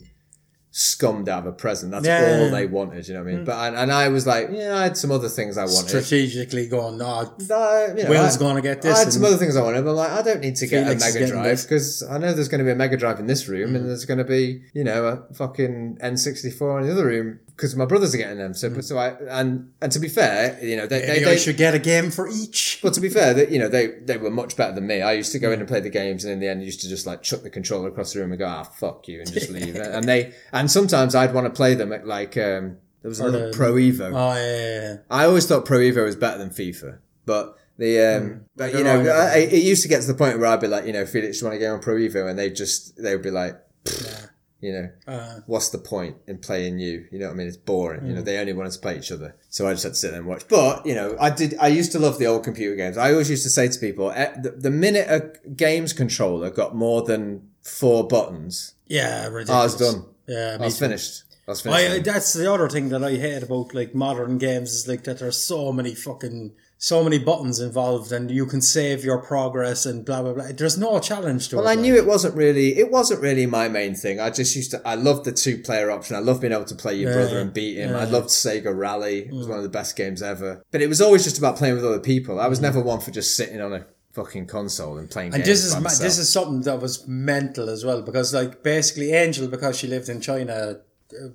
scummed out of a present that's Yeah. all they wanted you know what i mean but and, and i was like yeah i had some other things i wanted Strategically going, no, No, you know, Will's gonna get this I had some other things I wanted, but I'm like, I don't need to get a Mega Drive because I know there's going to be a Mega Drive in this room, Mm. and there's going to be, you know, a fucking N64 in the other room because my brothers are getting them. So, so I and and to be fair, you know, they, they, Mm. they should get a game for each. but to be fair, that you know they they were much better than me. I used to go in and play the games, and in the end, used to just like chuck the controller across the room and go, "Ah, fuck you," and just leave. and they and sometimes I'd want to play them at like um, there was another the- Pro Evo. Oh yeah, I always thought Pro Evo was better than FIFA, but the um, but you know, know. I, it used to get to the point where I'd be like, you know, Felix, do you want to go on Pro Evo? And they just they would be like, "Pfft," you know, Uh, what's the point in playing you? You know what I mean? It's boring. Mm. You know, they only wanted to play each other. So I just had to sit there and watch. But, you know, I did, I used to love the old computer games. I always used to say to people, eh, the, the minute a games controller got more than four buttons, yeah, I was done. Yeah, I was too. finished. I was finished. I, that's the other thing that I hate about like modern games is like that there's so many fucking so many buttons involved and you can save your progress and blah blah blah. There's no challenge to Well, it. Well, I knew it wasn't really. It wasn't really my main thing. I just used to. I loved the two player option. I loved being able to play your Yeah, brother and beat him. I yeah. Mm. loved Sega Rally. It was one of the best games ever. But it was always just about playing with other people. I was never one for just sitting on a fucking console and playing. And this is ma- this is something that was mental as well because like basically Angel because she lived in China, uh,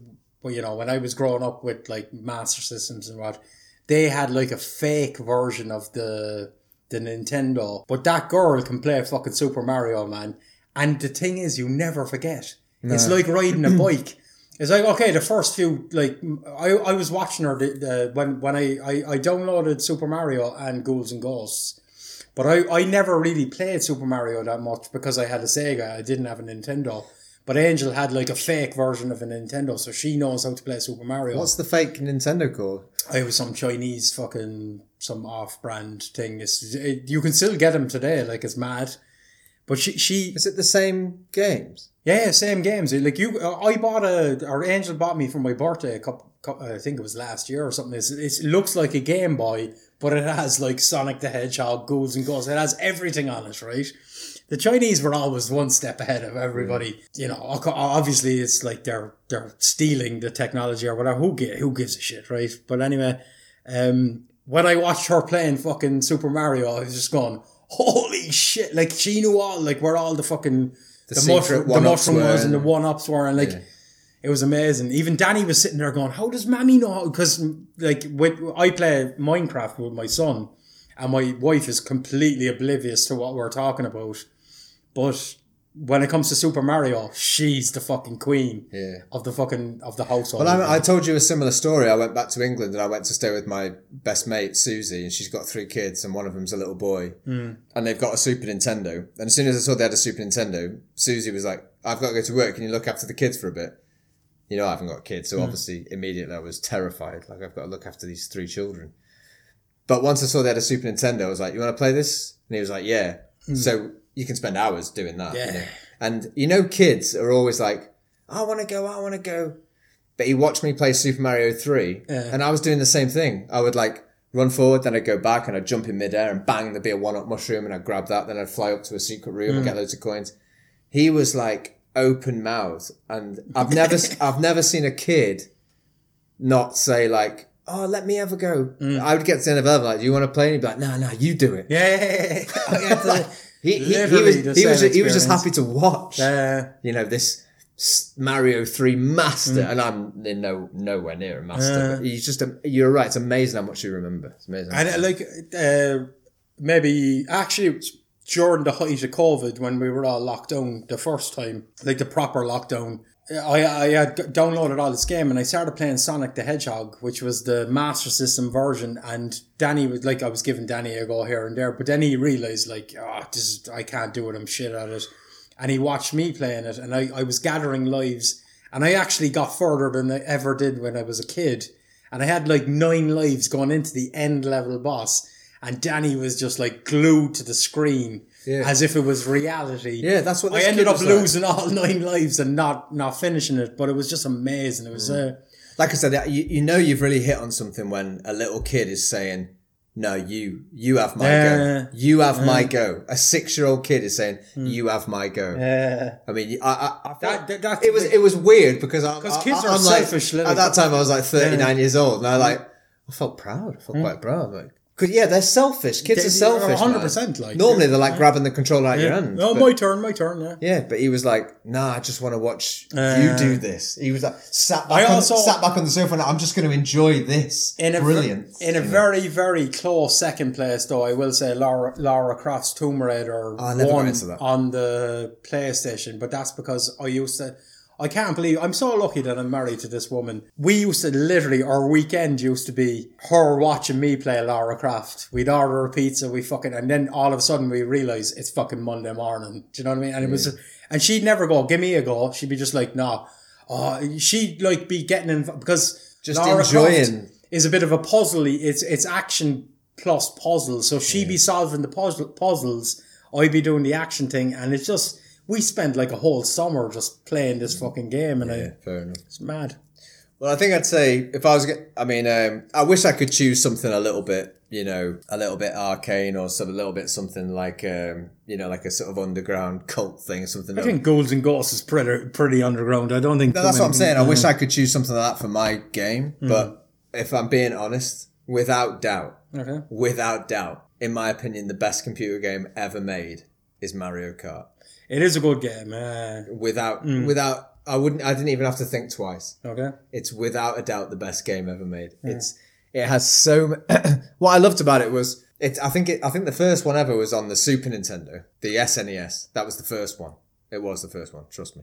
well you know when I was growing up with like Master Systems and what, they had like a fake version of the the Nintendo, but that girl can play fucking Super Mario man, and the thing is you never forget. It's like riding a bike. It's like okay, the first few like I, I was watching her the, the, when when I, I I downloaded Super Mario and Ghouls and Ghosts, but I I never really played Super Mario that much because I had a Sega. I didn't have a Nintendo. But Angel had like a fake version of a Nintendo, so she knows how to play Super Mario. What's the fake Nintendo called? I was some Chinese fucking some off-brand thing. It's, it, you can still get them today, like it's mad. But she she Is it the same games? yeah, same games. Like you, I bought a, or Angel bought me for my birthday a couple, I think it was last year or something. It's, it's, it looks like a Game Boy, but it has like Sonic the Hedgehog, Ghouls and Ghosts. It has everything on it, right? The Chinese were always one step ahead of everybody. You know, obviously it's like they're they're stealing the technology or whatever. Who gi- who gives a shit, right? But anyway, um, when I watched her playing fucking Super Mario, I was just going, "Holy shit!" Like she knew all, like where all the fucking the, secret mushroom, the mushroom was and the one ups were, and like it was amazing. Even Danny was sitting there going, "How does Mammy know?" Because like with, I play Minecraft with my son, and my wife is completely oblivious to what we're talking about. But when it comes to Super Mario, she's the fucking queen Yeah. of the fucking of the household. Well, I, I told you a similar story. I went back to England and I went to stay with my best mate Susie, and she's got three kids, and one of them's a little boy, mm. and they've got a Super Nintendo. And as soon as I saw they had a Super Nintendo, Susie was like, "I've got to go to work. Can you look after the kids for a bit?" You know, I haven't got kids, so hmm. obviously immediately I was terrified. Like I've got to look after these three children. But once I saw they had a Super Nintendo, I was like, "You want to play this?" And he was like, "Yeah." Hmm. So you can spend hours doing that. you Yeah. know. And you know, kids are always like, "I want to go. I want to go." But he watched me play Super Mario 3, and I was doing the same thing. I would like run forward, then I'd go back and I'd jump in midair and bang, there'd be a one up mushroom and I'd grab that, then I'd fly up to a secret room and hmm. get loads of coins. He was like open mouthed, and I've never, I've never seen a kid not say like, "Oh, let me have a go." I would get to the end of it, like, "Do you want to play?" And he'd be like, "No, no, you do it." yeah, yeah, He, he, he was, he was, same he was just happy to watch yeah. you know this Mario Three master, and I'm in no nowhere near a master. but he's just a, you're right. It's amazing how much you remember. It's amazing. And uh, like uh, maybe actually during the height of COVID when we were all locked down the first time, like the proper lockdown. I I had downloaded all this game and I started playing Sonic the Hedgehog, which was the Master System version. And Danny was like, I was giving Danny a go here and there, but then he realized like, oh, this is, I can't do it. I'm shit at it. And he watched me playing it, and I I was gathering lives, and I actually got further than I ever did when I was a kid. And I had like nine lives going into the end level boss, and Danny was just like glued to the screen Yeah. as if it was reality. Yeah, that's what I ended up was like. losing all nine lives and not not finishing it, but it was just amazing. It was uh, like I said, you, you know you've really hit on something when a little kid is saying, "No, you you have my Yeah. go. You have my go." A six year old kid is saying, "You have my go." uh, I mean, I, I, I That- that- that's it was it was weird because I'm 'Cause I- kids I- are I'm selfish little- At that time, I was like 39 years old, and I like I felt proud. I felt quite proud. Like, cause yeah, they're selfish. Kids They- are selfish. 100% like- normally they're like grabbing the controller out your hand. oh, but- my turn, my turn. Yeah. yeah, but he was like, "Nah, I just want to watch you Uh, do this." He was like, sat I back, on, also- sat back on the sofa, and I'm just going to enjoy this. In a Brilliant. in a very very close second place, though, I will say Lara Lara Croft's Tomb Raider Oh, I won on the PlayStation, but that's because I used to. I can't believe I'm so lucky that I'm married to this woman. We used to literally our weekend used to be her watching me play Lara Croft. We'd order a pizza, we fucking, and then all of a sudden we realize it's fucking Monday morning. Do you know what I mean? And it was, and she'd never go, "Give me a go." She'd be just like, nah. Oh, she'd like be getting in because Just Lara enjoying. Croft is a bit of a puzzle. It's it's action plus puzzle. So she'd be solving the puzzle puzzles. I'd be doing the action thing, and it's just we spent like a whole summer just playing this fucking game, and Yeah, I, fair enough. it's mad. Well, I think I'd say if I was, I mean, um, I wish I could choose something a little bit, you know, a little bit arcane or some a little bit something like, um, you know, like a sort of underground cult thing, something. I think Ghouls and Ghosts is pretty pretty underground. I don't think No, that's what I'm saying. I wish I could choose something like that for my game, Mm. but if I'm being honest, without doubt, Okay. without doubt, in my opinion, the best computer game ever made is Mario Kart. It is a good game. Uh, Without, Mm. without, I wouldn't, I didn't even have to think twice. okay. It's without a doubt the best game ever made. It's, it has so. m- what I loved about it was it. I think it. I think the first one ever was on the Super Nintendo, the SNES. That was the first one. It was the first one. Trust me.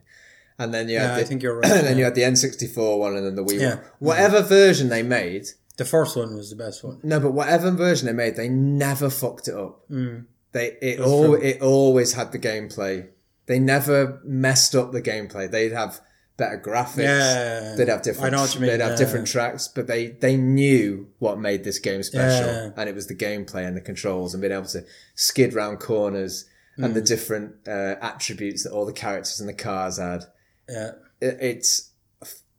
and then you Yeah, had I the, think you're right, and then you had the N64 one, and then the Wii Yeah. one. Whatever version they made, The first one was the best one. no, but whatever version they made, they never fucked it up. Mm. They it all it always had the gameplay. They never messed up the gameplay. They'd have better graphics. Yeah. They'd have different. I know what you mean, They'd have yeah. different tracks, but they they knew what made this game special, Yeah. and it was the gameplay and the controls and being able to skid round corners and the Mm. different uh, attributes that all the characters and the cars had. Yeah. It, it's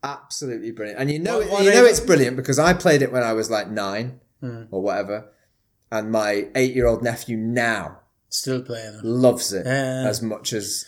absolutely brilliant, and you know What- what you know it's brilliant because I played it when I was like nine Hmm. or whatever, and my eight year old nephew now Still playing it. loves it Yeah. as much as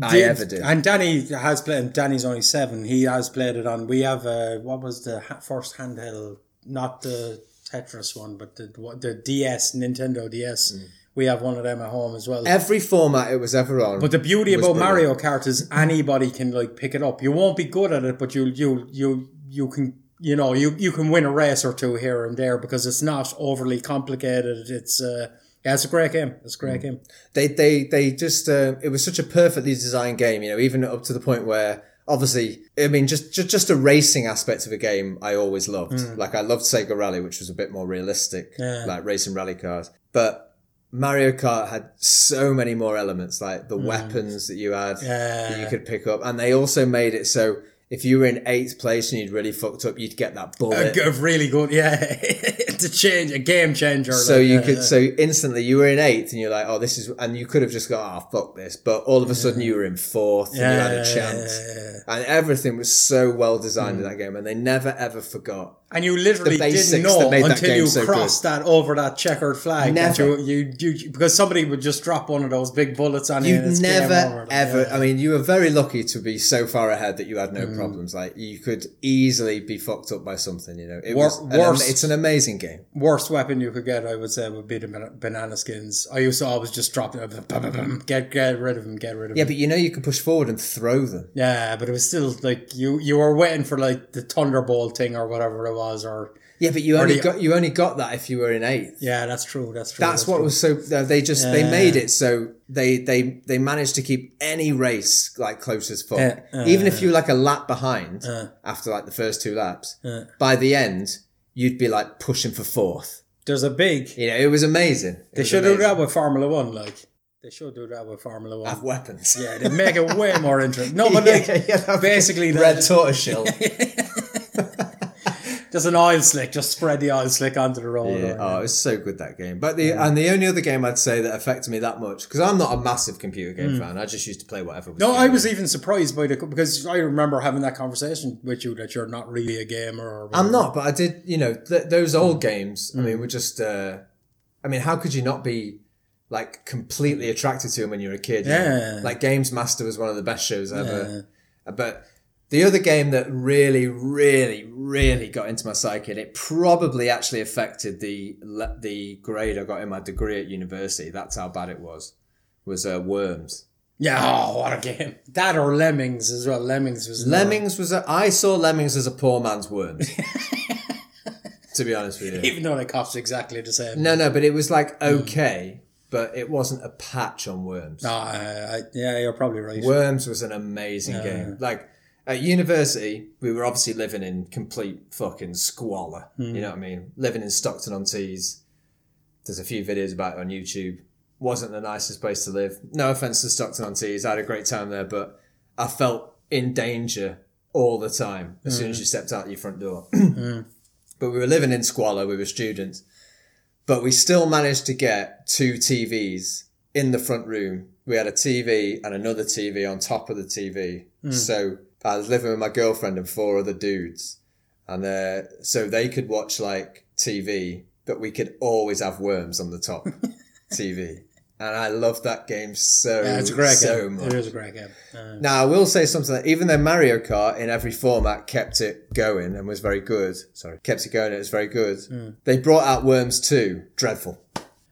I Did- ever did. And Danny has played. Danny's only seven. He has played it on. We have uh, what was the first handheld? Not the Tetris one, but the the DS, Nintendo DS. Mm. We have one of them at home as well. Every format it was ever on. But the beauty about brilliant. Mario Kart is anybody can like pick it up. You won't be good at it, but you you you you can you know you you can win a race or two here and there because it's not overly complicated. It's uh yeah, it's a great game. It's a Mm. great game. they they they just uh, it was such a perfectly designed game. You know, even up to the point where obviously, I mean, just just, just a racing aspect of a game I always loved. Like I loved Sega Rally, which was a bit more realistic. Yeah. like racing rally cars. But Mario Kart had so many more elements, like the weapons that you had. Yeah. that you could pick up, and they also made it so. If you were in eighth place and you'd really fucked up, you'd get that bullet. a really good, yeah. a change, a game changer. So like, you could, so instantly you were in eighth, and you're like, "Oh, this is," and you could have just gone, "Oh, fuck this," but all of a sudden you were in fourth, and you had a chance, and everything was so well designed Mm. in that game, and they never ever forgot. And you literally didn't know until you so crossed that over that checkered flag. that Never. you, you, you, because somebody would just drop one of those big bullets on you. You never ever. Yeah. I mean, you were very lucky to be so far ahead that you had Mm. no problems. Like you could easily be fucked up by something. You know, it Wor- was an, worst- it's an amazing game. worst weapon you could get, I would say, would be the banana skins. I used to always just drop them, get get rid of them, get rid of them. Yeah, but you know, you could push forward and throw them. Yeah, but it was still like you you were waiting for like the thunderbolt thing or whatever it was, or Yeah, but you only the- got you only got that if you were in eighth. yeah, that's true, that's true. That's what true. was so. uh, They just they made it so they they they managed to keep any race like close as fuck. Yeah. Uh, Even if you were like a lap behind after like the first two laps, by the end you'd be like pushing for fourth. There's a big. You know, it was amazing. It They was should do amazing. that with Formula One, like they should do that with Formula One. Have weapons. Yeah, they make it way more interesting. No, but Yeah, like yeah, basically red that- tortoiseshell. just an oil slick, just spread the oil slick onto the road. Yeah, oh, it was so good that game. But the and the only other game I'd say that affected me that much because I'm not a massive computer game mm. fan. I just used to play whatever. Was. No, I was even surprised by the because I remember having that conversation with you that you're not really a gamer. Or whatever. I'm not, but I did. You know, th- those old mm. games. I mm. mean, were just. Uh, I mean, how could you not be like completely attracted to them when you were a kid? you know? Yeah. Like Games Master was one of the best shows ever. But the other game that really, really, really got into my psyche, and it probably actually affected the the grade I got in my degree at university. That's how bad it was. Was uh, Worms. Yeah, oh, what a game! That or Lemmings as well. Lemmings was Lemmings was. A, I saw Lemmings as a poor man's Worms. to be honest with you. even though they cost exactly the same. No, no, but it was Hmm. like okay, but it wasn't a patch on Worms. No, I, I, yeah, you're probably right. Worms was an amazing game. Like at university, we were obviously living in complete fucking squalor. Hmm. You know what I mean? Living in Stockton on Tees. There's a few videos about it on YouTube. Wasn't the nicest place to live. No offense to Stockton on Tees. I had a great time there, but I felt in danger all the time as soon as Hmm. you stepped out your front door. but we were living in squalor. We were students, but we still managed to get two TVs in the front room. We had a TV and another TV on top of the TV. So I was living with my girlfriend and four other dudes, and uh, so they could watch like TV, but we could always have worms on the top TV. And I loved that game so Yeah, it's a great so game. much. It is a great game. Uh, Now, I will say something that even though Mario Kart in every format kept it going and was very good, sorry, kept it going, it was very good, Hmm. they brought out Worms 2. Dreadful.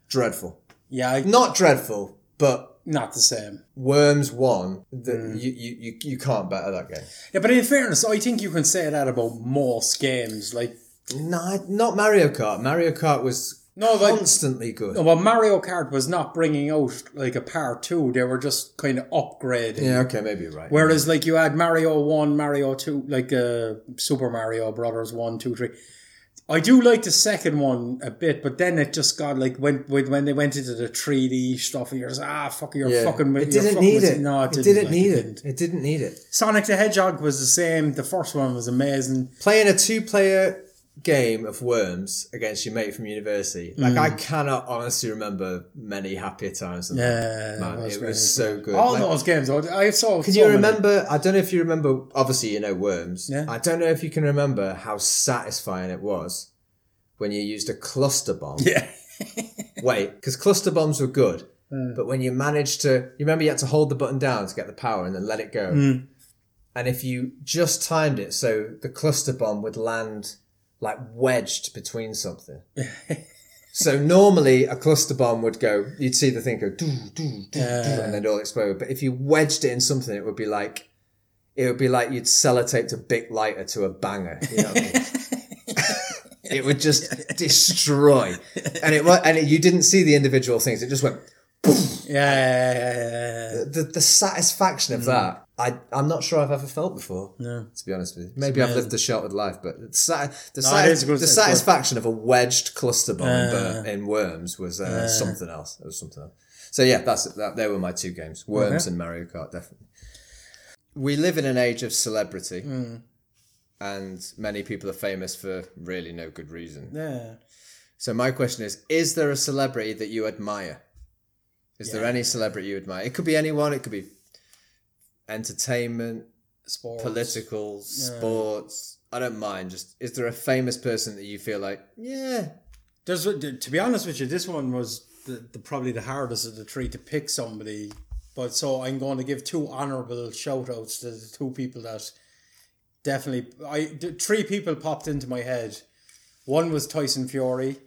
Dreadful. yeah, I, Not dreadful, but not the same. Worms 1, the, Hmm. you, you, you, can't better that game. Yeah, but in fairness, I think you can say that about most games. Like, No, not Mario Kart. Mario Kart was No, like constantly good. well, Mario Kart was not bringing out like a part two. They were just kind of upgrading. Yeah, okay, maybe you're right. Whereas like you had Mario one, Mario two, like uh, Super Mario Brothers one, two, three. I do like the second one a bit, but then it just got like when when, when they went into the three D stuff, and you're just ah fuck, you're Yeah. fucking. it you're didn't fucking need with- it. No, it it didn't, didn't like, need it. it. didn't. It didn't need it. Sonic the Hedgehog was the same. The first one was amazing. Playing a two-player game of Worms against your mate from university, like I cannot honestly remember many happier times than Mm. Yeah, that. Man, was it great. was so good. All Like, those games, I saw. Can so you many. remember? I don't know if you remember. Obviously, you know Worms. Yeah. I don't know if you can remember how satisfying it was when you used a cluster bomb. Yeah. Wait, because cluster bombs were good, but when you managed to, you remember you had to hold the button down to get the power and then let it go. And if you just timed it so the cluster bomb would land like wedged between something. so normally a cluster bomb would go, you'd see the thing go doo, doo, doo, and then it all explode. But if you wedged it in something, it would be like, it would be like you'd sellotaped a big lighter to a banger. You know what I mean? it would just destroy, and it and it, you didn't see the individual things. It just went. Yeah, yeah, yeah, yeah, yeah. The, the satisfaction Mm. of that, I I'm not sure I've ever felt before. No. To be honest with you, maybe I've lived a sheltered life, but the, the, No, it is satis- good. the satisfaction of a wedged cluster bomb in in Worms was uh, something else. It was something else. So yeah, that's that. They were my two games: Worms and Mario Kart. Definitely. We live in an age of celebrity, Mm. and many people are famous for really no good reason. yeah. So my question is: Is there a celebrity that you admire? Is there any celebrity you admire? It could be anyone. It could be entertainment, Sports. political, sports. I don't mind. Just is there a famous person that you feel like, yeah, There's to be honest with you, this one was the, the probably the hardest of the three to pick somebody. But so I'm going to give two honourable shout outs to the two people that definitely I three people popped into my head. One was Tyson Fury,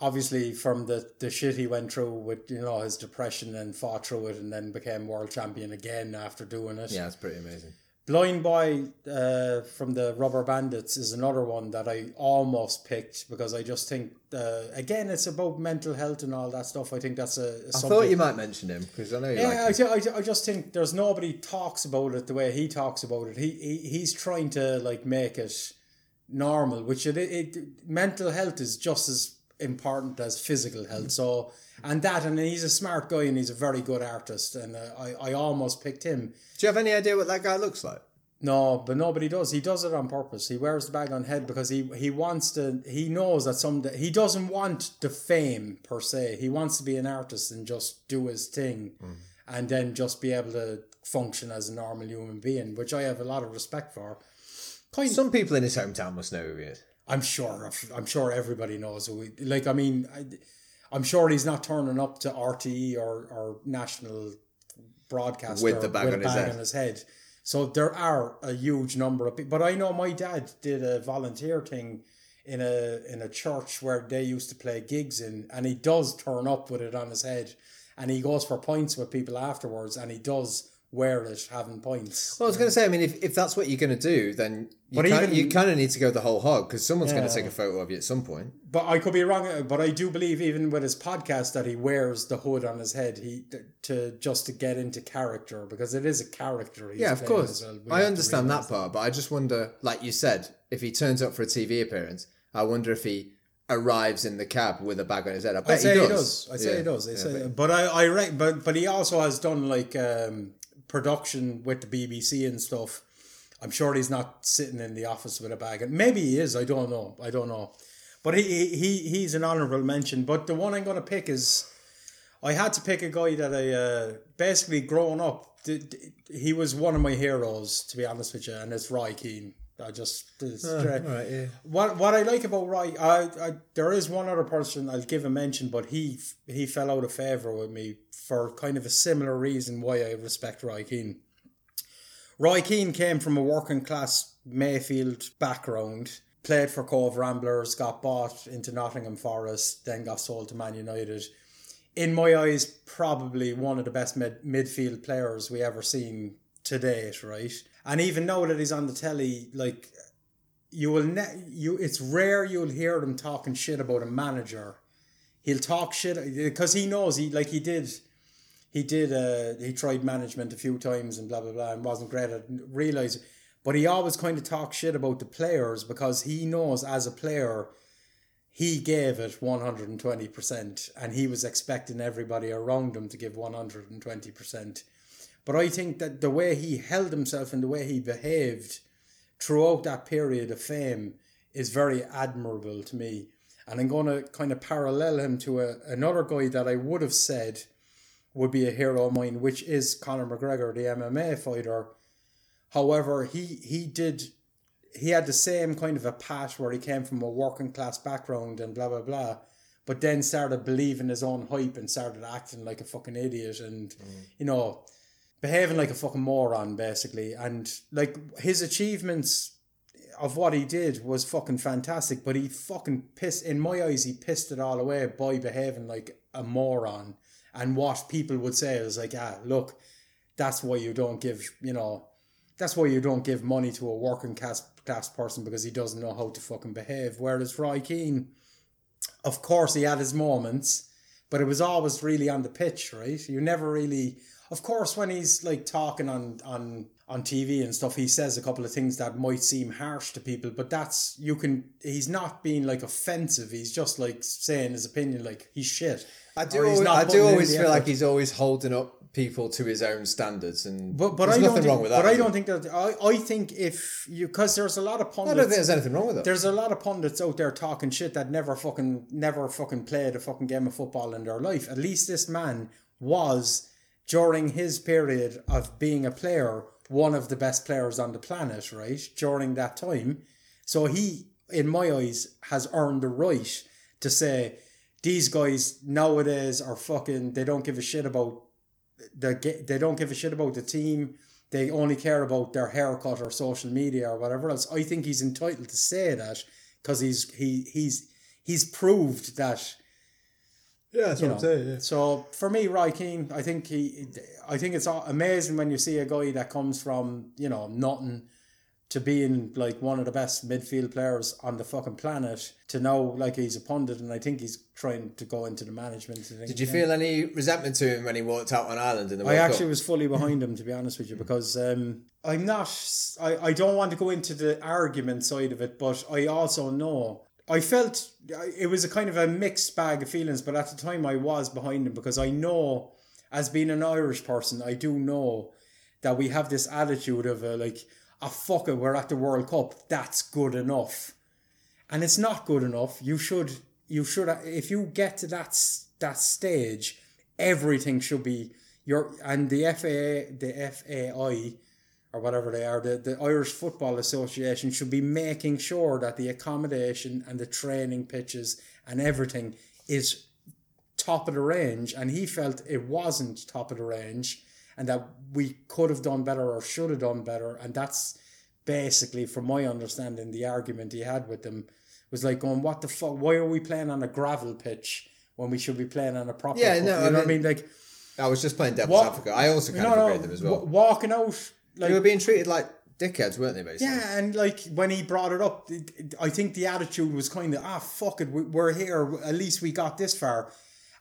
obviously from the, the shit he went through with you know his depression and fought through it and then became world champion again after doing it. yeah, it's pretty amazing. Blind Boy uh, from the Rubberbandits is another one that I almost picked because I just think, uh, again, it's about mental health and all that stuff. I think that's a, a I thought you might mention him because I know you yeah, I. I, I just think there's nobody talks about it the way he talks about it. He, he he's trying to like make it normal, which it, it mental health is just as important as physical health. So and that and he's a smart guy and he's a very good artist and uh, I I almost picked him. Do you have any idea what that guy looks like? No, but nobody does. He does it on purpose. He wears the bag on head because he he wants to. He knows that someday he doesn't want the fame per se. He wants to be an artist and just do his thing, and then just be able to function as a normal human being, which I have a lot of respect for. Kind, Some people in his hometown must know who he is. I'm sure. I'm sure everybody knows who. He, like, I mean, I, I'm sure he's not turning up to RTE or or national broadcaster With the bag on his head. on his head. So there are a huge number of people. But I know my dad did a volunteer thing in a in a church where they used to play gigs in, and he does turn up with it on his head, and he goes for points with people afterwards, and he does wear it having points. Well, I was going to say, I mean, if, if that's what you're going to do, then you, But kind, even- you kind of need to go the whole hog because someone's going to take a photo of you at some point. But I could be wrong. uh, But I do believe even with his podcast that he wears the hood on his head, he to just to get into character because it is a character. He's Yeah, of course. well. We I understand realise that part, but I just wonder, like you said, if he turns up for a TV appearance, I wonder if he arrives in the cab with a bag on his head. I bet I'd say he he does. does. I'd say Yeah. he does. I'd Yeah, say, but- but I, I re- but but he also has done like um, production with the BBC and stuff. I'm sure he's not sitting in the office with a bag. And maybe he is. I don't know. I don't know. But he he he- he's an honourable mention. But the one I'm going to pick is I had to pick a guy that I uh, basically growing up. d- d- He was one of my heroes, to be honest with you, and it's Roy Keane. I just it's ah, straight- right, yeah. what what I like about Roy, I, I there is one other person I'll give a mention, but he he fell out of favor with me for kind of a similar reason why I respect Roy Keane. Roy Keane came from a working class Mayfield background, played for Cobh Ramblers, got bought into Nottingham Forest, then got sold to Man United. In my eyes, probably one of the best mid- midfield players we ever seen to date, right? And even now that he's on the telly, like you will ne- you it's rare you'll hear them talking shit about a manager. He'll talk shit because he knows he like he did he did uh he tried management a few times and blah blah blah and wasn't great at realize but he always kind of talks shit about the players because he knows as a player he gave it 120% and he was expecting everybody around him to give 120% but i think that the way he held himself and the way he behaved throughout that period of fame is very admirable to me and I'm going to kind of parallel him to a, another guy that I would have said would be a hero of mine, which is Conor McGregor, the MMA fighter. However, he he did he had the same kind of a path where he came from a working class background and blah blah blah, but then started believing his own hype and started acting like a fucking idiot and mm. you know behaving like a fucking moron basically and like his achievements of what he did was fucking fantastic, but he fucking pissed, in my eyes, he pissed it all away by behaving like a moron. And what people would say is like, ah, look, that's why you don't give, you know, that's why you don't give money to a working class, class person because he doesn't know how to fucking behave. Whereas Roy Keane, of course, he had his moments, but it was always really on the pitch, right? You never really, of course, when he's like talking on on on TV and stuff, he says a couple of things that might seem harsh to people, but that's you can. He's not being like offensive. He's just like saying his opinion, like he's shit. I do. Always, I do always feel effort. like he's always holding up people to his own standards, and but but there's I nothing don't think, wrong with that. But I don't think that. I, I think if you because there's a lot of pundits. I don't think there's anything wrong with that. There's a lot of pundits out there talking shit that never fucking never fucking played a fucking game of football in their life. At least this man was during his period of being a player one of the best players on the planet, right, during that time. So he, in my eyes, has earned the right to say these guys nowadays are fucking, they don't give a shit about the, they don't give a shit about the team. They only care about their haircut or social media or whatever else. I think he's entitled to say that because he's he he's he's proved that yeah, that's what know. I'm saying. Yeah. So for me, Roy Keane, I think he, I think it's amazing when you see a guy that comes from you know nothing to being like one of the best midfield players on the fucking planet to now like he's a pundit and I think he's trying to go into the management. Did you feel any resentment to him when he walked out on Ireland in the World I actually Cup? was fully behind him to be honest with you because um, I'm not I, I don't want to go into the argument side of it but I also know I felt it was a kind of a mixed bag of feelings, but at the time I was behind him because I know, as being an Irish person, I do know that we have this attitude of uh, like, a oh, fuck it, we're at the World Cup, that's good enough, and it's not good enough. You should, you should, if you get to that that stage, everything should be your and the FAA, the FAI or whatever they are, the, the Irish Football Association should be making sure that the accommodation and the training pitches and everything is top of the range. And he felt it wasn't top of the range and that we could have done better or should have done better. And that's basically, from my understanding, the argument he had with them was like going, what the fuck? Why are we playing on a gravel pitch when we should be playing on a proper? Yeah, no, you I know mean, what I mean. Like, I was just playing devil's advocate. I also kind no, of agreed no, them as well. Walking out like, they were being treated like dickheads, weren't they? Basically. Yeah, and like when he brought it up, I think the attitude was kind of ah fuck it, we're here. At least we got this far.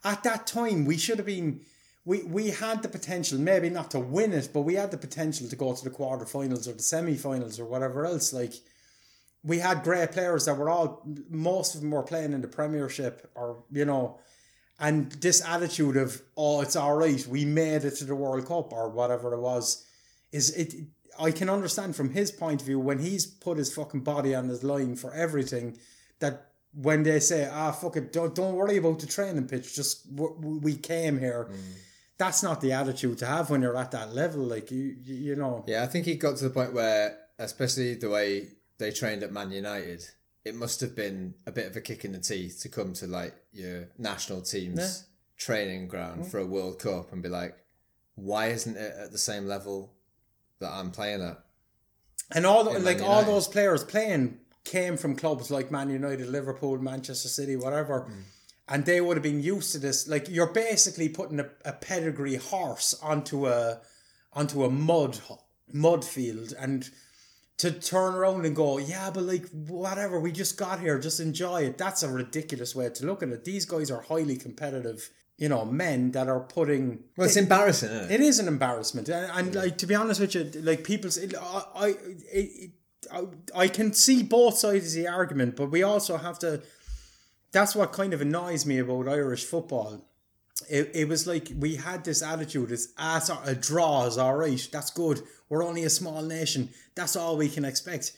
At that time, we should have been. We, we had the potential, maybe not to win it, but we had the potential to go to the quarterfinals or the semi-finals or whatever else. Like we had great players that were all most of them were playing in the Premiership or you know, and this attitude of oh it's all right, we made it to the World Cup or whatever it was is it I can understand from his point of view when he's put his fucking body on his line for everything that when they say ah fuck it don't, don't worry about the training pitch just we came here mm. that's not the attitude to have when you're at that level like you you know yeah I think he got to the point where especially the way they trained at Man United it must have been a bit of a kick in the teeth to come to like your national team's yeah. training ground mm. for a World Cup and be like why isn't it at the same level that I'm playing at. And all the, like all those players playing came from clubs like Man United, Liverpool, Manchester City, whatever. Mm. And they would have been used to this. Like you're basically putting a, a pedigree horse onto a onto a mud mud field and to turn around and go, yeah, but like whatever, we just got here, just enjoy it. That's a ridiculous way to look at it. These guys are highly competitive, you know, men that are putting. Well, it's embarrassing, isn't it? It is an embarrassment, and, and like to be honest with you, like people, I, I, it, I, I can see both sides of the argument, but we also have to. That's what kind of annoys me about Irish football. It, it was like we had this attitude: it's ah, as a uh, draw is all right. That's good. We're only a small nation. That's all we can expect.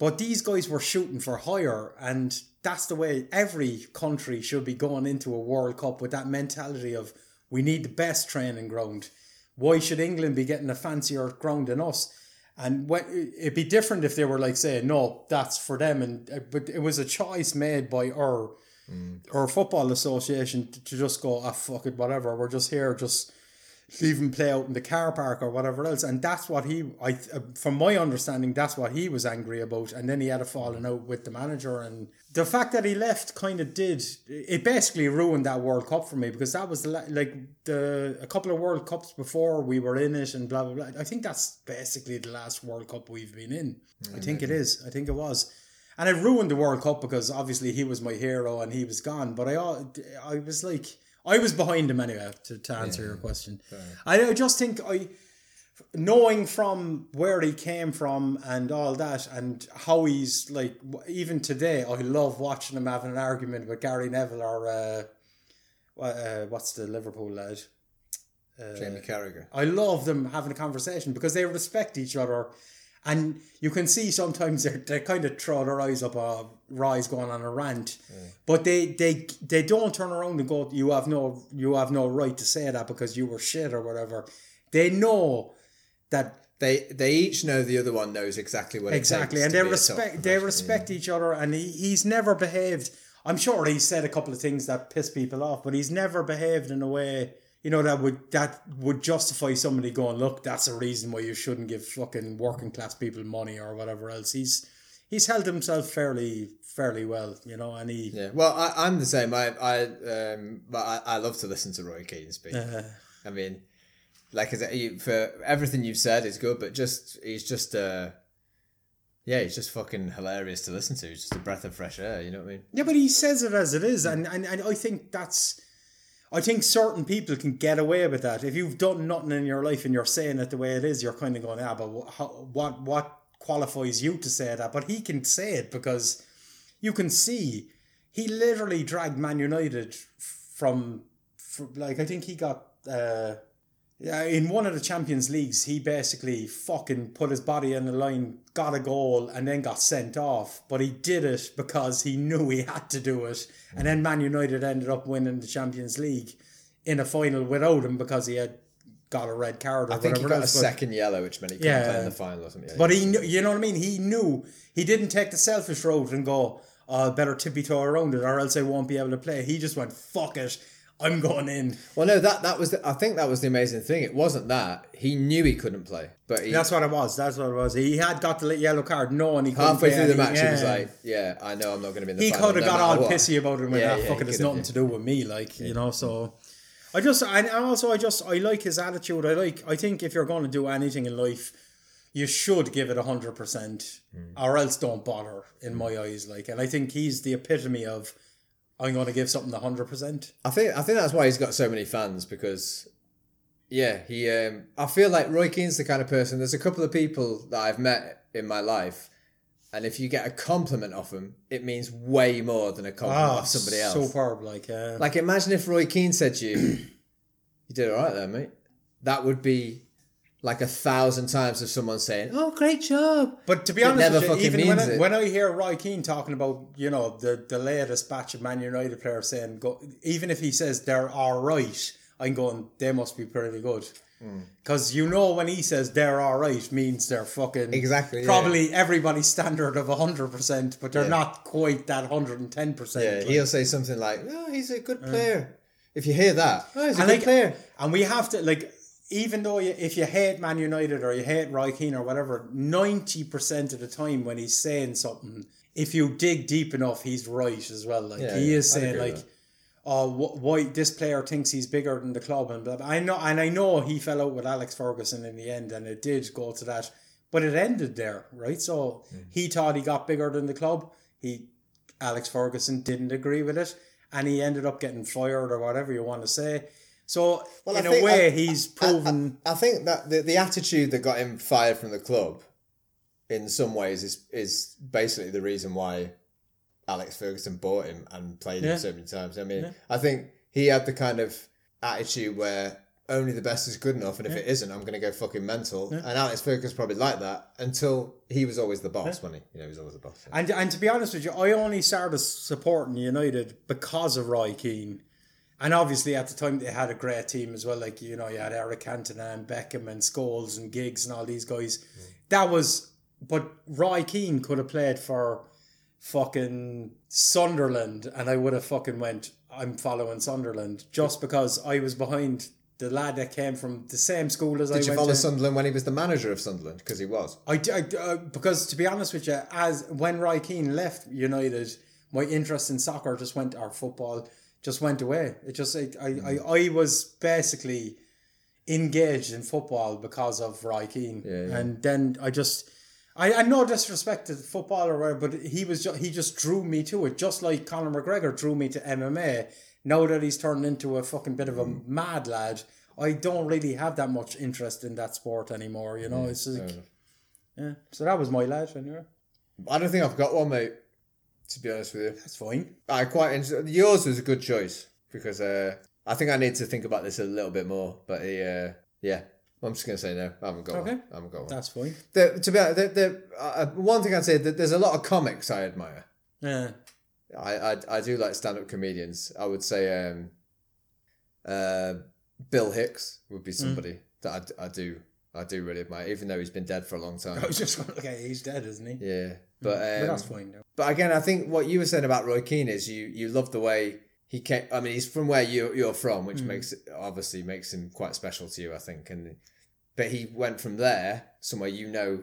But these guys were shooting for higher, and that's the way every country should be going into a World Cup with that mentality of we need the best training ground. Why should England be getting a fancier ground than us? And when, it'd be different if they were like saying, no, that's for them. And uh, but it was a choice made by our mm. our football association to, to just go, ah, fuck it, whatever. We're just here, just leave him play out in the car park or whatever else. And that's what he, I, uh, from my understanding, that's what he was angry about. And then he had a falling out with the manager. And the fact that he left kind of did, it basically ruined that World Cup for me because that was the, like the, a couple of World Cups before we were in it and blah, blah, blah. I think that's basically the last World Cup we've been in. Mm, I think it is. I think it was. And it ruined the World Cup because obviously he was my hero and he was gone. But I, I was like, I was behind him anyway. To, to answer yeah, your question, I, I just think I, knowing from where he came from and all that, and how he's like, even today, I love watching him having an argument with Gary Neville or uh, uh, what's the Liverpool lad. Uh, Jamie Carragher. I love them having a conversation because they respect each other and you can see sometimes they they kind of throw their eyes up a rise going on a rant, but they they they don't turn around and go, "You have no you have no right to say that because you were shit or whatever." They know that they they each know the other one knows exactly what exactly, and they respect they respect yeah. each other, and he, he's never behaved. I'm sure he said a couple of things that piss people off, but he's never behaved in a way you know that would that would justify somebody going look that's a reason why you shouldn't give fucking working class people money or whatever else. He's he's held himself fairly fairly well you know and he yeah. Well I, i'm the same. I i um but I, I love to listen to roy keane speak. Uh, i mean like is for everything you've said is good but just he's just uh yeah, he's just fucking hilarious to listen to. He's just a breath of fresh air, you know what I mean? Yeah, but he says it as it is, and, and, and I think that's I think certain people can get away with that. If you've done nothing in your life and you're saying it the way it is, you're kind of going, yeah, but what what qualifies you to say that? But he can say it because you can see he literally dragged Man United from, from like I think he got uh, yeah, in one of the Champions Leagues, he basically fucking put his body on the line, got a goal, and then got sent off. But he did it because he knew he had to do it. And then Man United ended up winning the Champions League in a final without him because he had got a red card. Or I think he got else, a second yellow, which meant he couldn't yeah, play in the final or something. But he, knew, you know what I mean. He knew he didn't take the selfish road and go, oh, better tippy toe around it, or else I won't be able to play." He just went, "Fuck it." I'm going in. Well, no, that that was the, I think that was the amazing thing. It wasn't that he knew he couldn't play, but he, that's what it was. That's what it was. He had got the yellow card, knowing he halfway through the match. Yeah. He was like, "Yeah, I know I'm not going to be in the." He could have got all what. pissy about it when yeah, that yeah, fucking has nothing to do with me, like you know. So I just and also I just I like his attitude. I like I think if you're going to do anything in life, you should give it a hundred percent, hmm. or else don't bother. In my eyes, like, and I think he's the epitome of I'm going to give something hundred percent. I think I think that's why he's got so many fans because, yeah, he. Um, I feel like Roy Keane's the kind of person. There's a couple of people that I've met in my life, and if you get a compliment off them, it means way more than a compliment oh, off somebody else. Superb, like uh... like imagine if Roy Keane said to you, "You did all right there, mate." That would be like a thousand times of someone saying, "Oh, great job." But to be honest, with you, even when I, when I hear Roy Keane talking about you know the the latest batch of Man United players saying, go, even if he says they're all right, I'm going, they must be pretty good. Because mm. you know when he says they're all right means they're fucking exactly probably yeah. everybody's standard of hundred percent, but they're yeah. not quite that hundred and ten percent. Yeah, he'll say something like, "Oh, he's a good player." If you hear that, oh, he's a and good like, player, and we have to like even though you, if you hate Man United or you hate Roy Keane or whatever, 90% of the time when he's saying something, if you dig deep enough, he's right as well. Like yeah, he is saying like, oh, wh- why this player thinks he's bigger than the club and blah, blah. I know, and I know he fell out with Alex Ferguson in the end and it did go to that. but it ended there, right? So he thought he got bigger than the club. He Alex Ferguson didn't agree with it, and he ended up getting fired or whatever you want to say. So Well, I in a way, I- he's proven. I think that the, the attitude that got him fired from the club, in some ways, is is basically the reason why Alex Ferguson bought him and played Yeah. him so many times. I mean, I think he had the kind of attitude where only the best is good enough, and if it isn't, I'm going to go fucking mental. And Alex Ferguson probably like that until he was always the boss, wasn't he? You know, he was always the boss. And and to be honest with you, I only started supporting United because of Roy Keane. And obviously at the time they had a great team as well. Like, you know, you had Eric Cantona and Beckham and Scholes and Giggs and all these guys. That was but Roy Keane could have played for fucking Sunderland and I would have fucking went, I'm following Sunderland just because I was behind the lad that came from the same school as I was. Did you follow to. Sunderland when he was the manager of Sunderland? Because he was. I, I uh, because to be honest with you, as when Roy Keane left United, my interest in soccer just went or football just went away. It just I I, I, I was basically engaged in football because of Roy Keane, yeah. and then I just. I, I no disrespect to football or whatever, but he was ju- he just drew me to it, just like Conor McGregor drew me to MMA. Now that he's turned into a fucking bit of a mm. mad lad, I don't really have that much interest in that sport anymore. You know, it's like, yeah. So that was my lad, anyway. I don't think I've got one, mate. To be honest with you. That's fine. I quite enjoy, yours was a good choice because uh, I think I need to think about this a little bit more. But uh, yeah, I'm just gonna say no. I haven't got Okay. one. I haven't got one. That's fine. The, to be honest, the, the, uh, one thing I'd say that there's a lot of comics I admire. Yeah. I I, I do like stand up comedians. I would say um, uh, Bill Hicks would be somebody that I, I do I do really admire, even though he's been dead for a long time. I was just okay, he's dead, isn't he? Yeah, but but um, that's fine. Though. But again, I think what you were saying about Roy Keane is you you love the way he came. I mean, he's from where you you're from, Mm. which makes obviously makes him quite special to you, I think. And but he went from there somewhere you know,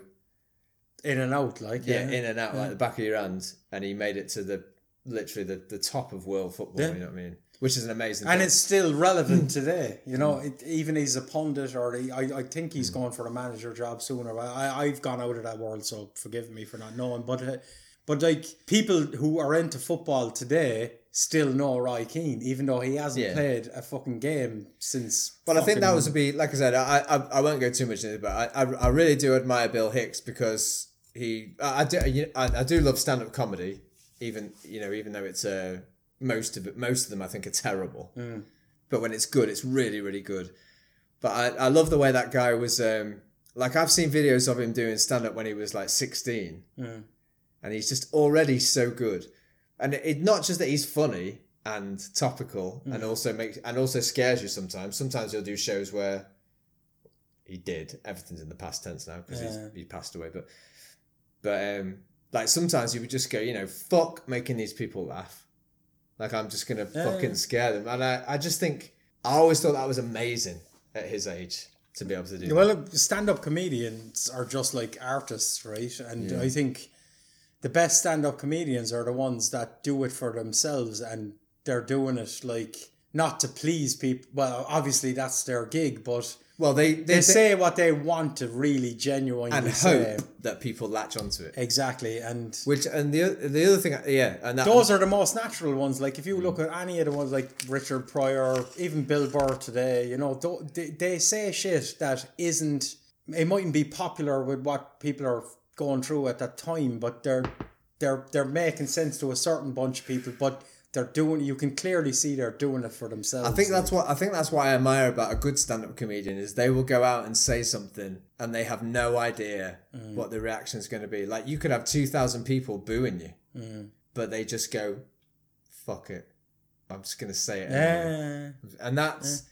In and out, like yeah, yeah. in and out like the back of your hand, and he made it to the literally the, the top of world football. Yeah. You know what I mean? Which is an amazing. and thing. it's still relevant today. You know, it, even he's a pundit, or he, I, I think he's going for a manager job sooner. I, I've gone out of that world, so forgive me for not knowing. But, uh, but like people who are into football today still know Roy Keane, even though he hasn't Yeah. played a fucking game since. But I think that was a be like I said. I I, I won't go too much into it, but I, I I really do admire Bill Hicks because he I, I do I, I do love stand up comedy, even you know even though it's uh most of it most of them I think are terrible, but when it's good, it's really really good. But I I love the way that guy was. um Like I've seen videos of him doing stand up when he was like sixteen, and he's just already so good. And it, it not just that he's funny and topical, and also makes and also scares you sometimes. Sometimes he'll do shows where he did everything's in the past tense now because Yeah. he's he passed away. But but um, like sometimes you would just go, you know, fuck making these people laugh. Like I'm just gonna fucking scare them, and I I just think I always thought that was amazing at his age to be able to do. that. Well, stand-up comedians are just like artists, right? And I think the best stand-up comedians are the ones that do it for themselves, and they're doing it like not to please people. Well, obviously that's their gig, but Well, they they, they say what they want to really genuinely and say. hope that people latch onto it. Exactly, and Which and the oth- the other thing, yeah, and that those are the most natural ones. Like if Mm. you look at any of the ones like Richard Pryor, even Bill Burr today, you know, tho- they, they say shit that isn't. It mightn't be popular with what people are going through at that time, but they're they're they're making sense to a certain bunch of people. But they're doing. You can clearly see they're doing it for themselves. I think that's what I think that's what I admire about a good stand-up comedian is they will go out and say something and they have no idea Mm. what the reaction is going to be. Like you could have two thousand people booing you, Mm. but they just go, "Fuck it, I'm just going to say it," anyway." Yeah. and that's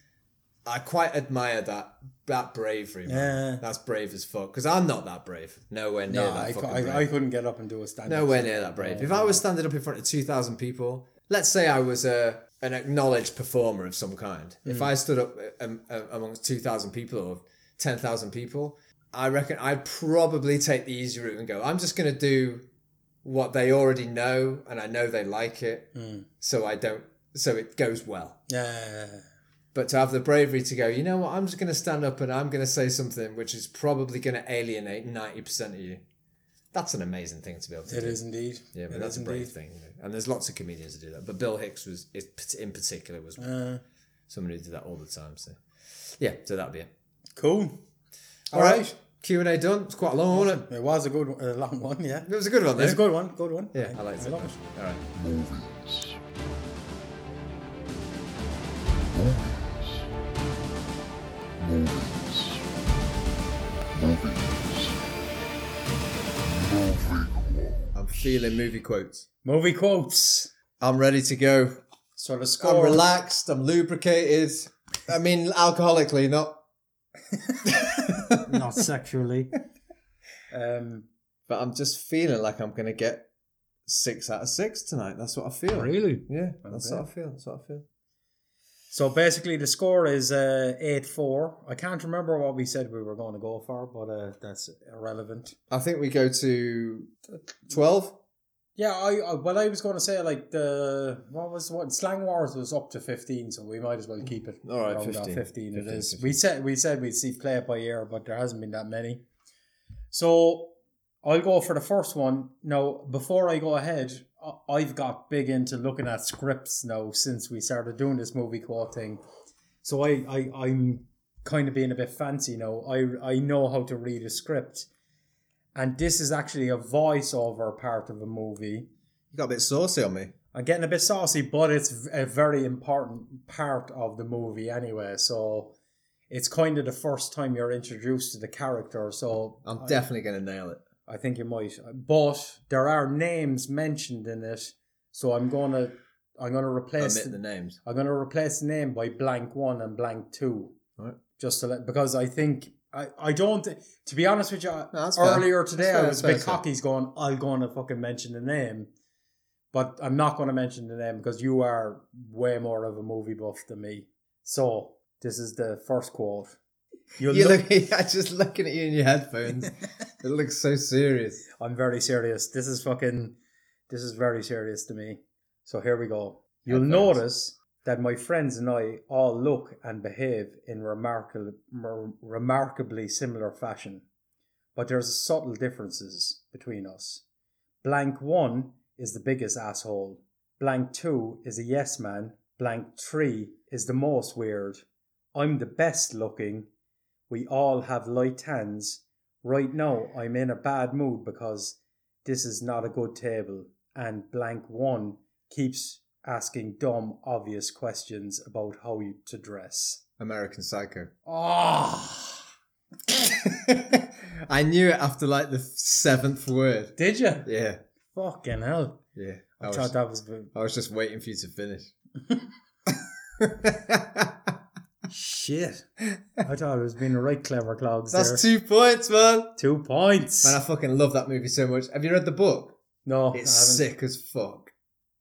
I quite admire that that bravery. Man. Yeah. That's brave as fuck because I'm not that brave. Nowhere near No, that I, I, brave. I couldn't get up and do a stand. Up. Nowhere near that brave. If I was standing up in front of 2,000 people, let's say I was a an acknowledged performer of some kind. If I stood up um, amongst 2,000 people or 10,000 people, I reckon I'd probably take the easy route and go, I'm just going to do what they already know and I know they like it. So I don't, so it goes well. Yeah. But to have the bravery to go, you know what, I'm just going to stand up and I'm going to say something which is probably going to alienate 90% of you. That's an amazing thing to be able to It do. It is indeed. Yeah, but It that's a brave indeed. thing. you know. And there's lots of comedians who do that. But Bill Hicks was, in particular, was Uh, someone who did that all the time. So, yeah, so that'd be it. cool. All right. Q&A done. It's quite a long, wasn't it? It was a good, one- a long one. Yeah, It was a good one, though. it's a good one. Good one. Yeah, I liked I it. love it. All right. Movies. Movies. Movies. Movie feeling movie quotes. Movie quotes. I'm ready to go. So the I'm relaxed. I'm lubricated. I mean, alcoholically, not. Not sexually. Um, But I'm just feeling like I'm going to get six out of six tonight. That's what I feel. Really? Yeah, that's Okay. what I feel. That's what I feel. So basically, the score is uh, eight four. I can't remember what we said we were going to go for, but uh, that's irrelevant. I think we go to 12. Yeah, I, I well, I was going to say like the what was what Slang Wars was up to fifteen, so we might as well keep it. All right, 15. 15 it 15, is. 15. We said we said we'd see play it by ear, but there hasn't been that many. So I'll go for the first one now. Before I go ahead, I've got big into looking at scripts now since we started doing this movie quote thing. So I, I I'm kind of being a bit fancy now. I I know how to read a script. And this is actually a voiceover part of a movie. You got a bit saucy on me. I'm getting a bit saucy, but it's a very important part of the movie anyway. So it's kind of the first time you're introduced to the character. So I'm I, definitely going to nail it. I think you might. Uh, but there are names mentioned in it, so I'm gonna I'm gonna replace Omit the names. I'm gonna replace the name by blank one and blank two. Right. Just to let because I think I, I don't to be honest with you uh, that's fair. earlier today That's fair, I was a bit fair, cocky going I'll gonna fucking mention the name. But I'm not gonna mention the name because you are way more of a movie buff than me. So this is the first quote. You'll You look, look, just looking at you in your headphones. it looks so serious. I'm very serious. This is fucking this is very serious to me. So here we go. You'll Headphones. notice that my friends and I all look and behave in remarkable, mer- remarkably similar fashion. But there's subtle differences between us. Blank one is the biggest asshole. Blank two is a yes man. Blank three is the most weird. I'm the best looking. We all have light hands. Right now, I'm in a bad mood because this is not a good table. And blank one keeps asking dumb, obvious questions about how to dress. American Psycho. Oh, I knew it after like the seventh word. did you? Yeah, Fucking hell! yeah. I, I thought that was. I was just waiting for you to finish. Shit. I thought it was being a right clever clogs That's there. two points, man. Two points. Man, I fucking love that movie so much. Have you read the book? no, It's I sick as fuck.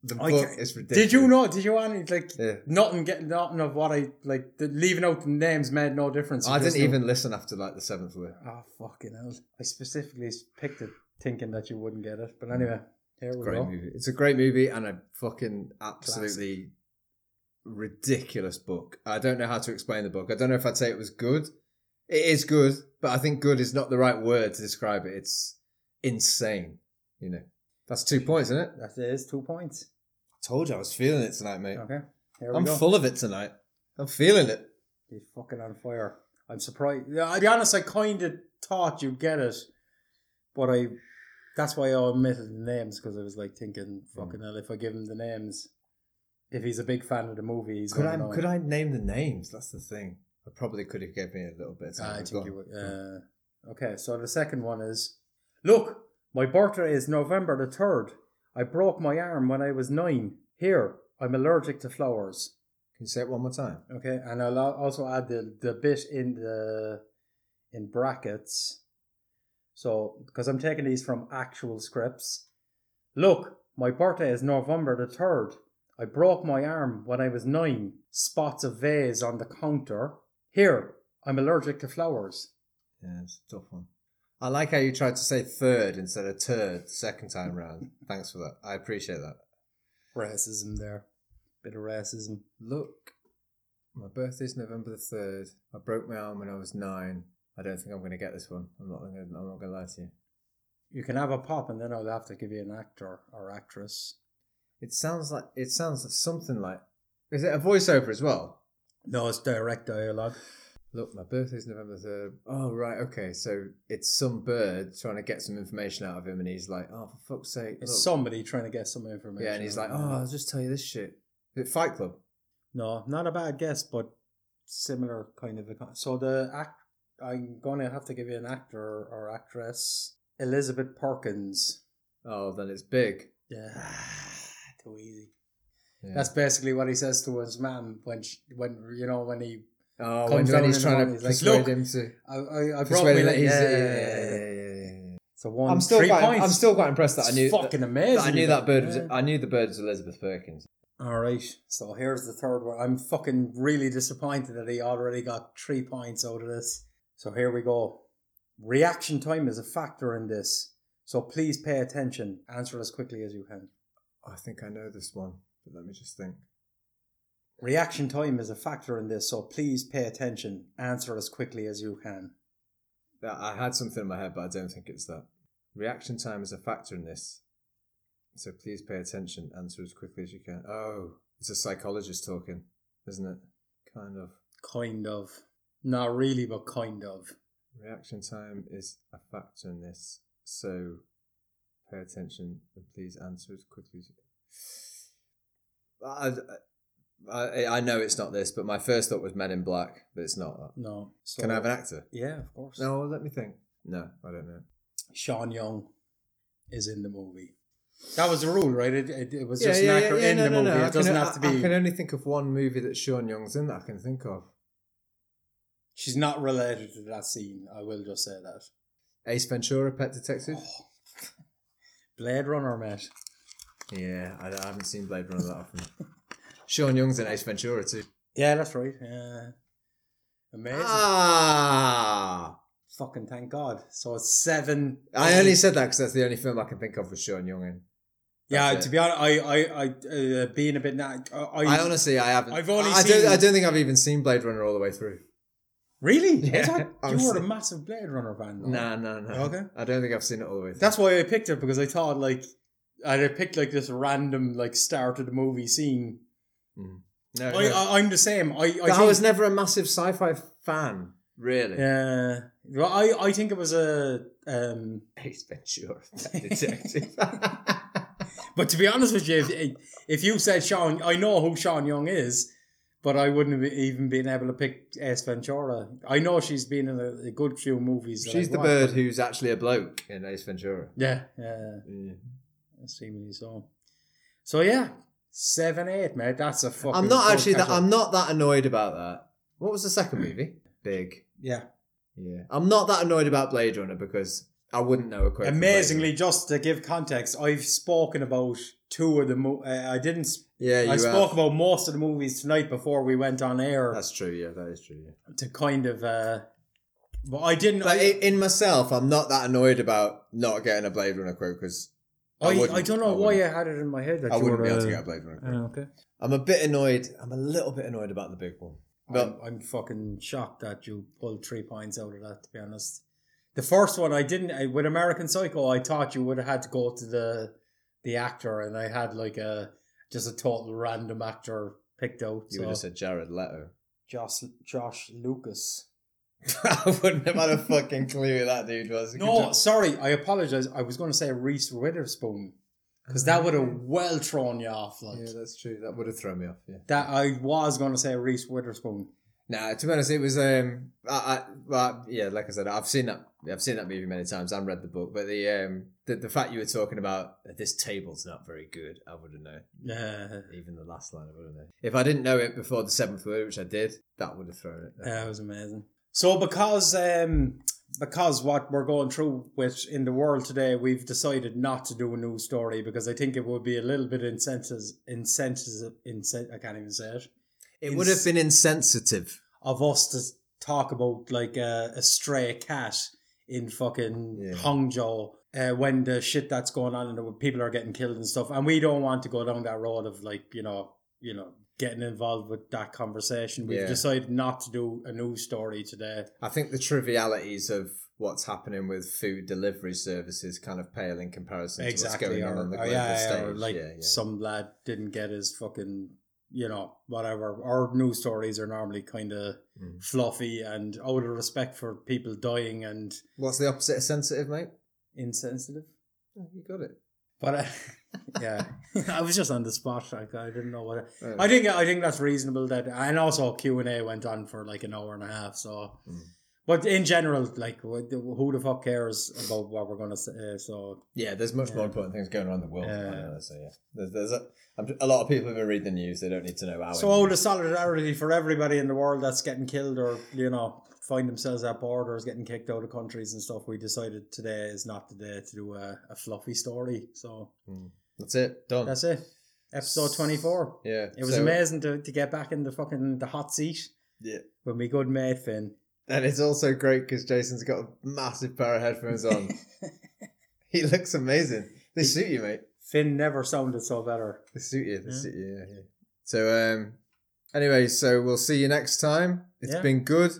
The I book is ridiculous. Did you know? Did you want like Yeah. nothing? Get nothing of what I like. The, leaving out the names made no difference. I didn't even listen after like the seventh word. Oh ah, fucking hell! I specifically picked it thinking that you wouldn't get it, but anyway, mm. here we Great go. movie. It's a great movie and a fucking absolutely ridiculous book. I don't know how to explain the book. I don't know if I'd say it was good. It is good, but I think good is not the right word to describe it. It's insane. You know, that's two points, isn't it? That is two points. I told you I was feeling it tonight, mate. Okay, here we I'm go. full of it tonight. I'm feeling it. You're fucking on fire. I'm surprised. I'll be honest. I kind of thought you'd get it, but I. That's why I omitted the names because I was like thinking, Hmm. fucking hell, if I give him the names, if he's a big fan of the movie, he's Could I? know. Could I name the names? That's the thing. I probably could have given me a little bit. Of time. I think you would. Uh, okay, so the second one is Look, my birthday is November the 3rd. I broke my arm when I was nine. Here, I'm allergic to flowers. Can you say it one more time? Okay, and I'll also add the, the bit in the in brackets. So, because I'm taking these from actual scripts. Look, my birthday is November the 3rd. I broke my arm when I was nine. Spots of vase on the counter. Here, I'm allergic to flowers. Yeah, it's a tough one. I like how you tried to say third instead of turd the second time round. Thanks for that. I appreciate that. Racism there. Bit of racism. Look, My birthday's November the third. I broke my arm when I was nine. I don't think I'm going to get this one. I'm not. Gonna, I'm not going to lie to you. You can have a pop, and then I'll have to give you an actor or actress. It sounds like it sounds like something like. Is it a voiceover as well? No, it's direct dialogue. Look, my birthday's November third. Oh right, okay. So it's some bird trying to get some information out of him, and he's like, "Oh, for fuck's sake!" It's look." somebody trying to get some information. yeah, and he's like, "Oh. I'll just tell you this shit." Is it Fight Club? no, not a bad guess, but similar kind of a. So the act, I'm gonna have to give you an actor or actress. Elizabeth Perkins. Oh, then it's big. Yeah, too easy. Yeah. That's basically what he says to his mum when she, when you know when he oh, comes when, when he's trying to he's like, persuade "Look, him to I I, I brought me him that like, yeah, Yeah, yeah. So one, I'm still three quite. points. I'm still quite impressed that I knew. fucking that, amazing. I knew that bird was. I knew the bird was Elizabeth Perkins. All right, so here's the third one. I'm fucking really disappointed that he already got three points out of this. So here we go. Reaction time is a factor in this, so please pay attention. Answer as quickly as you can. I think I know this one, but let me just think. Reaction time is a factor in this, so please pay attention. Answer as quickly as you can. I had something in my head, but I don't think it's that. Reaction time is a factor in this, so please pay attention. Answer as quickly as you can. Oh, it's a psychologist talking, isn't it? Kind of. Kind of. Not really, but kind of. Reaction time is a factor in this, so pay attention and please answer as quickly as you. I, I, I know it's not this, but my first thought was Men in Black, but it's not that. No. So, Can I have an actor? Yeah, of course. No, let me think. No, I don't know. Sean Young is in the movie. That was the rule, right? It, it, it was just an actor in the movie. I It doesn't can, have to be. I can only think of one movie that Sean Young's in that I can think of. She's not related to that scene. I will just say that. Ace Ventura, Pet Detective. Oh. Blade Runner, mate. Yeah, I, I haven't seen Blade Runner that often. Sean Young's in Ace Ventura too. Yeah, that's right. Yeah. Amazing. Ah, Fucking thank God. So it's seven. I only said that because that's the only film I can think of with Sean Young in. Yeah, That's to be honest, I, I, I, uh, being a bit. Na- I, I honestly, I haven't. I've only I seen- don't. I don't think I've even seen Blade Runner all the way through. Really. I Yeah, thought you were a massive Blade Runner fan. though. Nah, nah, nah. Okay. I don't think I've seen it all the way through. That's why I picked it because I thought like I'd picked like this random like start of the movie scene. no, I, no. I, I'm the same. I, I, But I was never a massive sci-fi fan, really. Yeah. Well, I, I think it was a. Um, Ace Ventura, Detective. but to be honest with you, if, if you said Sean, I know who Sean Young is, but I wouldn't have even been able to pick Ace Ventura. I know she's been in a, a good few movies. She's the watched, bird but- who's actually a bloke in Ace Ventura. Yeah, yeah, Yeah. seemingly so. So yeah, seven eight, mate. That's a fucking. I'm not actually that. I'm not that annoyed about that. What was the second movie? Big. Yeah. Yeah. I'm not that annoyed about Blade Runner because I wouldn't know a quote. Amazingly, just to give context, I've spoken about two of the. Mo- uh, I didn't. Yeah, you I spoke have. about most of the movies tonight before we went on air That's true. Yeah, that is true. Yeah. to kind of. uh But I didn't. But I, i- in myself, I'm not that annoyed about not getting a Blade Runner quote because I, I, wouldn't- don't know I why. I had it in my head that I you wouldn't be able to uh, get a Blade Runner quote. oh, okay. I'm a bit annoyed. I'm a little bit annoyed about the big one. But I'm, I'm fucking shocked that you pulled three points out of that. To be honest, the first one I didn't. I, with American Psycho, I thought you would have had to go to the the actor, and I had like a just a total random actor picked out. you so would have said Jared Leto. Josh Josh Lucas. I wouldn't have had a fucking clue who that dude was. No, sorry, I apologize. I was going to say Reese Witherspoon because that would have ah. well thrown you off. Like Yeah, that's true. That would have thrown me off. Yeah. that, I was going to say Reese Witherspoon. Nah, to be honest, it was um, I, I well, yeah, like I said, I've seen that, I've seen that movie many times and read the book, but the um, the, the fact you were talking about this table's not very good, I wouldn't know. Yeah, Even the last line, I wouldn't know. If I didn't know it before the seventh word, which I did, that would have thrown it. Yeah, it was amazing. So because um because what we're going through with in the world today, we've decided not to do a news story because I think it would be a little bit insensitive, insensitive, insen- I can't even say it, It would have been insensitive. of us to talk about like a, a stray cat in fucking Yeah. Hangzhou uh, when the shit that's going on and the people are getting killed and stuff, and we don't want to go down that road of like you know, you know, getting involved with that conversation. We've Yeah. decided not to do a news story today. I think the trivialities of what's happening with food delivery services kind of pale in comparison exactly. to what's going or, on on the global yeah, stage. or like yeah. some lad didn't get his fucking, you know, whatever. Our news stories are normally kind of Mm. fluffy and out of respect for people dying and What's the opposite of sensitive, mate? insensitive. Oh, you got it. But uh, yeah, I was just on the spot. Like I didn't know what. Oh. I think I think that's reasonable. That and also Q and A went on for like an hour and a half. So, Mm. But in general, like who the fuck cares about what we're gonna say? Uh, so Yeah, there's much more important things going on in the world. Yeah. So yeah, there's, there's a, a lot of people who read the news. They don't need to know how. so out of solidarity for everybody in the world that's getting killed or you know find themselves at borders getting kicked out of countries and stuff. We decided today is not the day to do a, a fluffy story. So That's it. Done. that's it. Episode twenty four. yeah. It was so- amazing to, to get back in the fucking the hot seat Yeah. with my good mate Finn. And it's also great because Jason's got a massive pair of headphones on. he looks amazing. They suit you, mate. Finn never sounded so better. They suit you. They Yeah. suit you. Yeah, yeah. So, um, anyway, so we'll see you next time. It's Yeah. been good.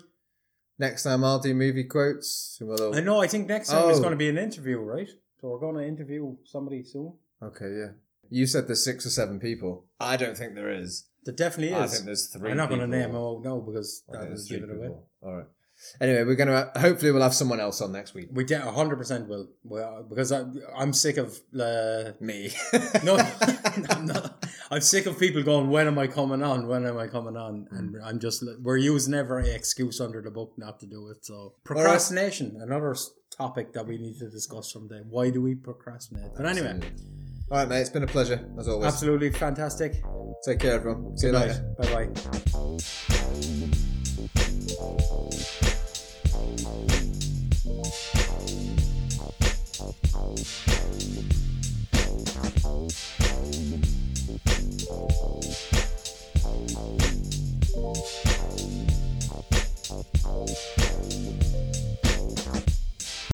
Next time I'll do movie quotes. we'll- I know. I think next time it's Oh. going to be an interview, right? So we're going to interview somebody soon. Okay, yeah. You said there's six or seven people. I don't think there is. There definitely is. I think there's three. I'm not going to name them out now because that would give it away. people. All right. Anyway, we're gonna hopefully we'll have someone else on next week. We de- 100% will. Well, because I, I'm sick of. Uh, Me. no, I'm, not, I'm sick of people going, when am I coming on? When am I coming on? Hmm. And I'm just, we're using every excuse under the book not to do it. So, procrastination, another topic that we need to discuss someday. Why do we procrastinate? But anyway, All right, mate. It's been a pleasure as always. absolutely fantastic. Take care, everyone. See you Good later. night. Bye Thank you.